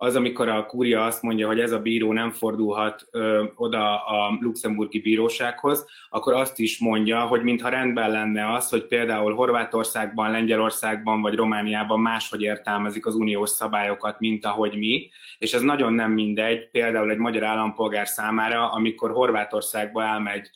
az, amikor a kúria azt mondja, hogy ez a bíró nem fordulhat ö, oda a luxemburgi bírósághoz, akkor azt is mondja, hogy mintha rendben lenne az, hogy például Horvátországban, Lengyelországban vagy Romániában máshogy értelmezik az uniós szabályokat, mint ahogy mi, és ez nagyon nem mindegy, például egy magyar állampolgár számára, amikor Horvátországba elmegy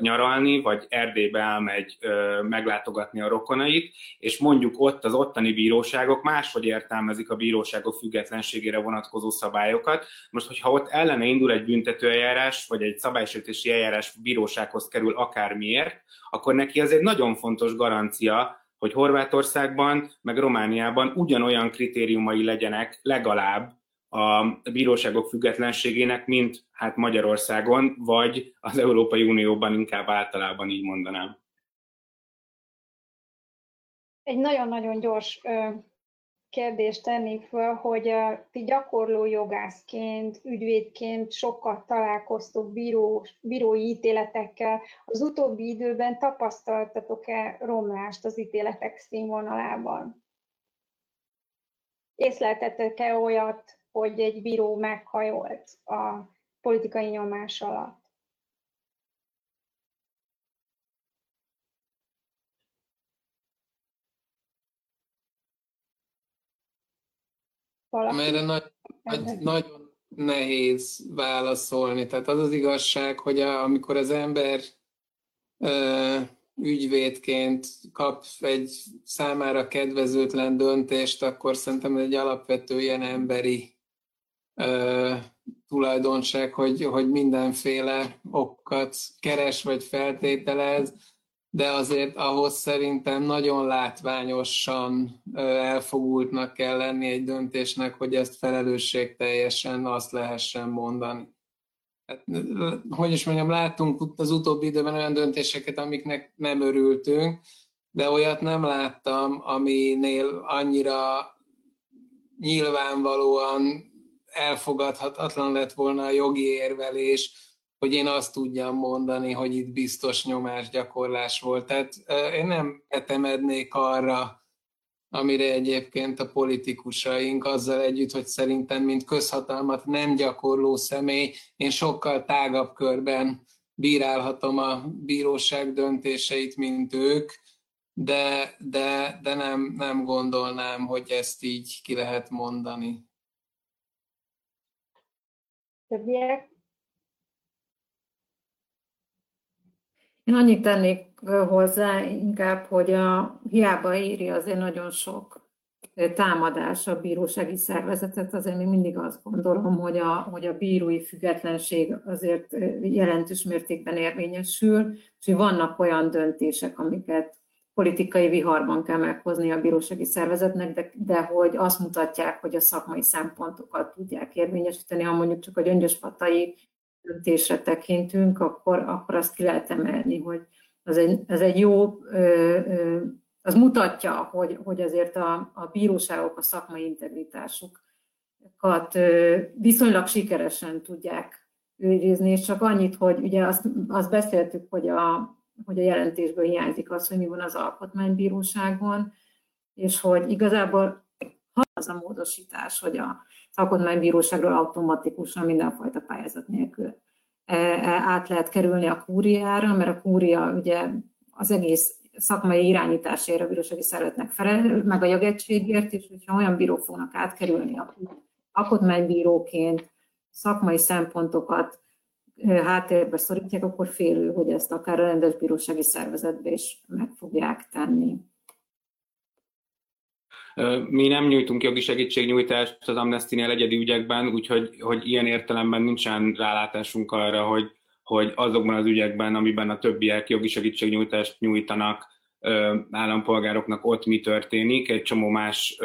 nyaralni, vagy Erdélybe elmegy meglátogatni a rokonait, és mondjuk ott az ottani bíróságok máshogy értelmezik a bíróságok függetlenségére vonatkozó szabályokat. Most, hogyha ott ellene indul egy büntetőeljárás, vagy egy szabálysértési eljárás bírósághoz kerül akármiért, akkor neki az egy nagyon fontos garancia, hogy Horvátországban, meg Romániában ugyanolyan kritériumai legyenek legalább a bíróságok függetlenségének, mint hát Magyarországon, vagy az Európai Unióban inkább általában így mondanám. Egy nagyon-nagyon gyors kérdést tennék föl, hogy ti gyakorló jogászként, ügyvédként sokat találkoztok bíró, bírói ítéletekkel. Az utóbbi időben tapasztaltatok-e romlást az ítéletek színvonalában? Észleltetek-e olyat, hogy egy bíró meghajolt a politikai nyomás alatt. Valaki? Erre nagy, nagy, nagyon nehéz válaszolni. Tehát az az igazság, hogy a, amikor az ember ö, ügyvédként kap egy számára kedvezőtlen döntést, akkor szerintem egy alapvető ilyen emberi ö, tulajdonság, hogy, hogy mindenféle okat keres vagy feltételez, de azért ahhoz szerintem nagyon látványosan elfogultnak kell lenni egy döntésnek, hogy ezt felelősségteljesen azt lehessen mondani. Hát, hogy is mondjam, láttunk az utóbbi időben olyan döntéseket, amiknek nem örültünk, de olyat nem láttam, aminél annyira nyilvánvalóan elfogadhatatlan lett volna a jogi érvelés, hogy én azt tudjam mondani, hogy itt biztos nyomásgyakorlás volt. Tehát én nem etemednék arra, amire egyébként a politikusaink azzal együtt, hogy szerintem, mint közhatalmat nem gyakorló személy, én sokkal tágabb körben bírálhatom a bíróság döntéseit, mint ők, de, de, de nem, nem gondolnám, hogy ezt így ki lehet mondani. Többiek? Én annyit tennék hozzá inkább, hogy a, hiába éri azért nagyon sok támadás a bírósági szervezetet, azért még mindig azt gondolom, hogy a, hogy a bírói függetlenség azért jelentős mértékben érvényesül, és vannak olyan döntések, amiket politikai viharban kell meghozni a bírósági szervezetnek, de, de hogy azt mutatják, hogy a szakmai szempontokat tudják érvényesíteni, ha mondjuk csak a gyöngyöspatai döntésre tekintünk, akkor, akkor azt ki lehet emelni, hogy az egy, az egy jó, az mutatja, hogy, hogy azért a, a bíróságok a szakmai integritásukat viszonylag sikeresen tudják őrizni, és csak annyit, hogy ugye azt, azt beszéltük, hogy a, hogy a jelentésből hiányzik az, hogy mi van az alkotmánybíróságon, és hogy igazából az a módosítás, hogy a alkotmánybíróságról automatikusan mindenfajta pályázat nélkül e, e, át lehet kerülni a kúriára, mert a kúria ugye az egész szakmai irányításért a bírósági szervezetnek felel, meg a jogegységért, és hogyha olyan bírók fognak átkerülni, akik alkotmánybíróként szakmai szempontokat háttérbe szorítják, akkor félő, hogy ezt akár a rendes bírósági szervezetbe is meg fogják tenni. Mi nem nyújtunk jogi segítségnyújtást az Amnesty-nél egyedi ügyekben, úgyhogy hogy ilyen értelemben nincsen rálátásunk arra, hogy, hogy azokban az ügyekben, amiben a többiek jogi segítségnyújtást nyújtanak állampolgároknak, ott mi történik, egy csomó más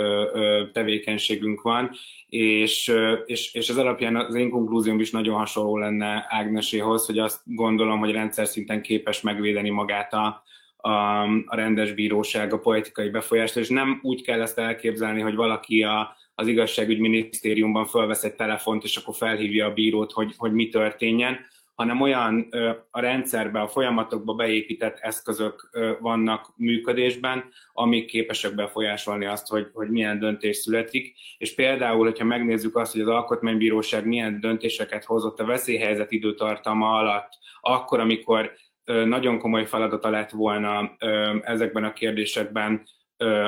tevékenységünk van, és, és, és az alapján az én konklúzióm is nagyon hasonló lenne Ágneséhoz, hogy azt gondolom, hogy rendszer szinten képes megvédeni magát a, a, a rendes bíróság a politikai befolyást, és nem úgy kell ezt elképzelni, hogy valaki a, az igazságügyminisztériumban fölvesz egy telefont, és akkor felhívja a bírót, hogy, hogy mi történjen, hanem olyan a rendszerbe, a folyamatokba beépített eszközök vannak működésben, amik képesek befolyásolni azt, hogy, hogy milyen döntés születik. És például, hogyha megnézzük azt, hogy az Alkotmánybíróság milyen döntéseket hozott a veszélyhelyzet időtartama alatt, akkor, amikor nagyon komoly feladata lett volna ezekben a kérdésekben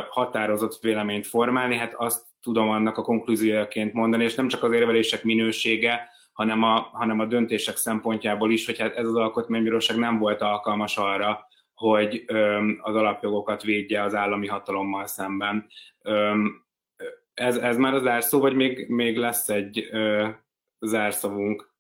határozott véleményt formálni, hát azt tudom annak a konklúziójaként mondani, és nem csak az érvelések minősége, hanem a, hanem a döntések szempontjából is, hogy hát ez az alkotmánybíróság nem volt alkalmas arra, hogy az alapjogokat védje az állami hatalommal szemben. Ez, ez már az zárszó, vagy még, még lesz egy ö, zárszavunk?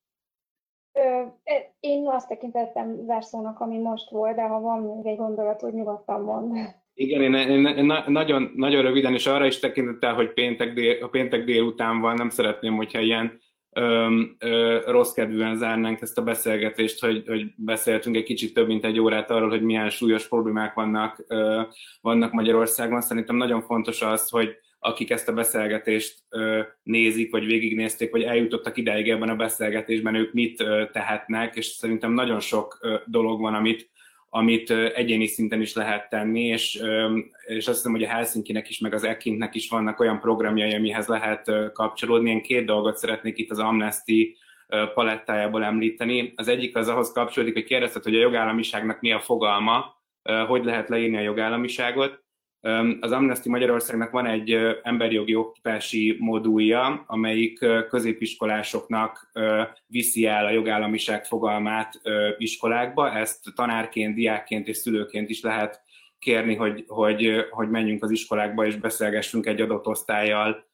E, én azt tekintettem zárszónak, ami most volt, de ha van még egy gondolat, hogy nyugodtan mond. Igen, én, én, én nagyon, nagyon röviden, és arra is tekintettel, hogy péntek, dél, a péntek délután van, nem szeretném, hogyha ilyen ö, ö, rossz kedvűen zárnánk ezt a beszélgetést, hogy, hogy beszéltünk egy kicsit több mint egy órát arról, hogy milyen súlyos problémák vannak, ö, vannak Magyarországon. Szerintem nagyon fontos az, hogy akik ezt a beszélgetést ö, nézik, vagy végignézték, vagy eljutottak ideig ebben a beszélgetésben, ők mit ö, tehetnek, és szerintem nagyon sok ö, dolog van, amit amit egyéni szinten is lehet tenni, és, és azt hiszem, hogy a Helsinki-nek is, meg az Ekintnek is vannak olyan programjai, amihez lehet kapcsolódni. Én két dolgot szeretnék itt az Amnesty palettájából említeni. Az egyik az ahhoz kapcsolódik, hogy kérdezted, hogy a jogállamiságnak mi a fogalma, hogy lehet leírni a jogállamiságot. Az Amnesty Magyarországnak van egy emberi jogi oktatási modulja, amelyik középiskolásoknak viszi el a jogállamiság fogalmát iskolákba. Ezt tanárként, diákként és szülőként is lehet kérni, hogy, hogy, hogy menjünk az iskolákba és beszélgessünk egy adott osztályjal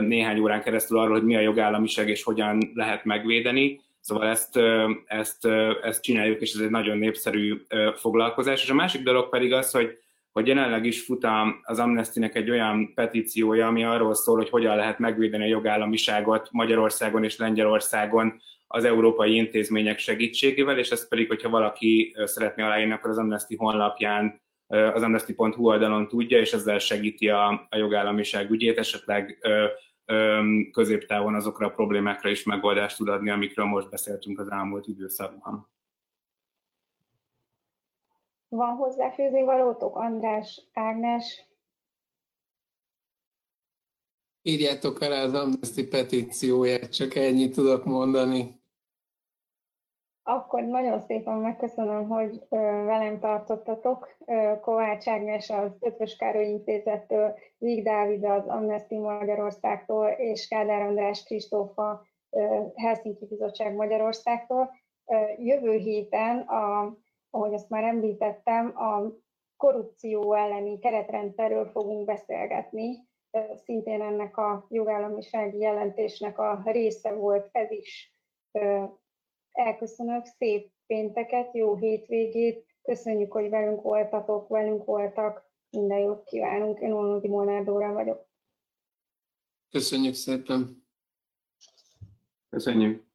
néhány órán keresztül arról, hogy mi a jogállamiság és hogyan lehet megvédeni. Szóval ezt, ezt, ezt csináljuk, és ez egy nagyon népszerű foglalkozás. És a másik dolog pedig az, hogy hogy jelenleg is fut az Amnestynek egy olyan petíciója, ami arról szól, hogy hogyan lehet megvédeni a jogállamiságot Magyarországon és Lengyelországon az európai intézmények segítségével, és ezt pedig, hogyha valaki szeretné aláírni, akkor az Amnesty honlapján, az amnesty.hu oldalon tudja, és ezzel segíti a, a jogállamiság ügyét, esetleg ö, ö, középtávon azokra a problémákra is megoldást tud adni, amikről most beszéltünk az elmúlt időszakban. Van hozzáfűzni valótok, András, Ágnes? Írjátok el az Amnesty petícióját, csak ennyit tudok mondani. Akkor nagyon szépen megköszönöm, hogy velem tartottatok. Kovács Ágnes az Ötvös Károly Intézettől, Vig Dávid az Amnesty Magyarországtól, és Kádár András Kristófa Helsinki Bizottság Magyarországtól. Jövő héten a ahogy azt már említettem, a korrupció elleni keretrendszerről fogunk beszélgetni. Szintén ennek a jogállamisági jelentésnek a része volt ez is. Elköszönök, szép pénteket, jó hétvégét, köszönjük, hogy velünk voltatok, velünk voltak, minden jót kívánunk. Én Olnodi Molnár Dóra vagyok. Köszönjük szépen. Köszönjük.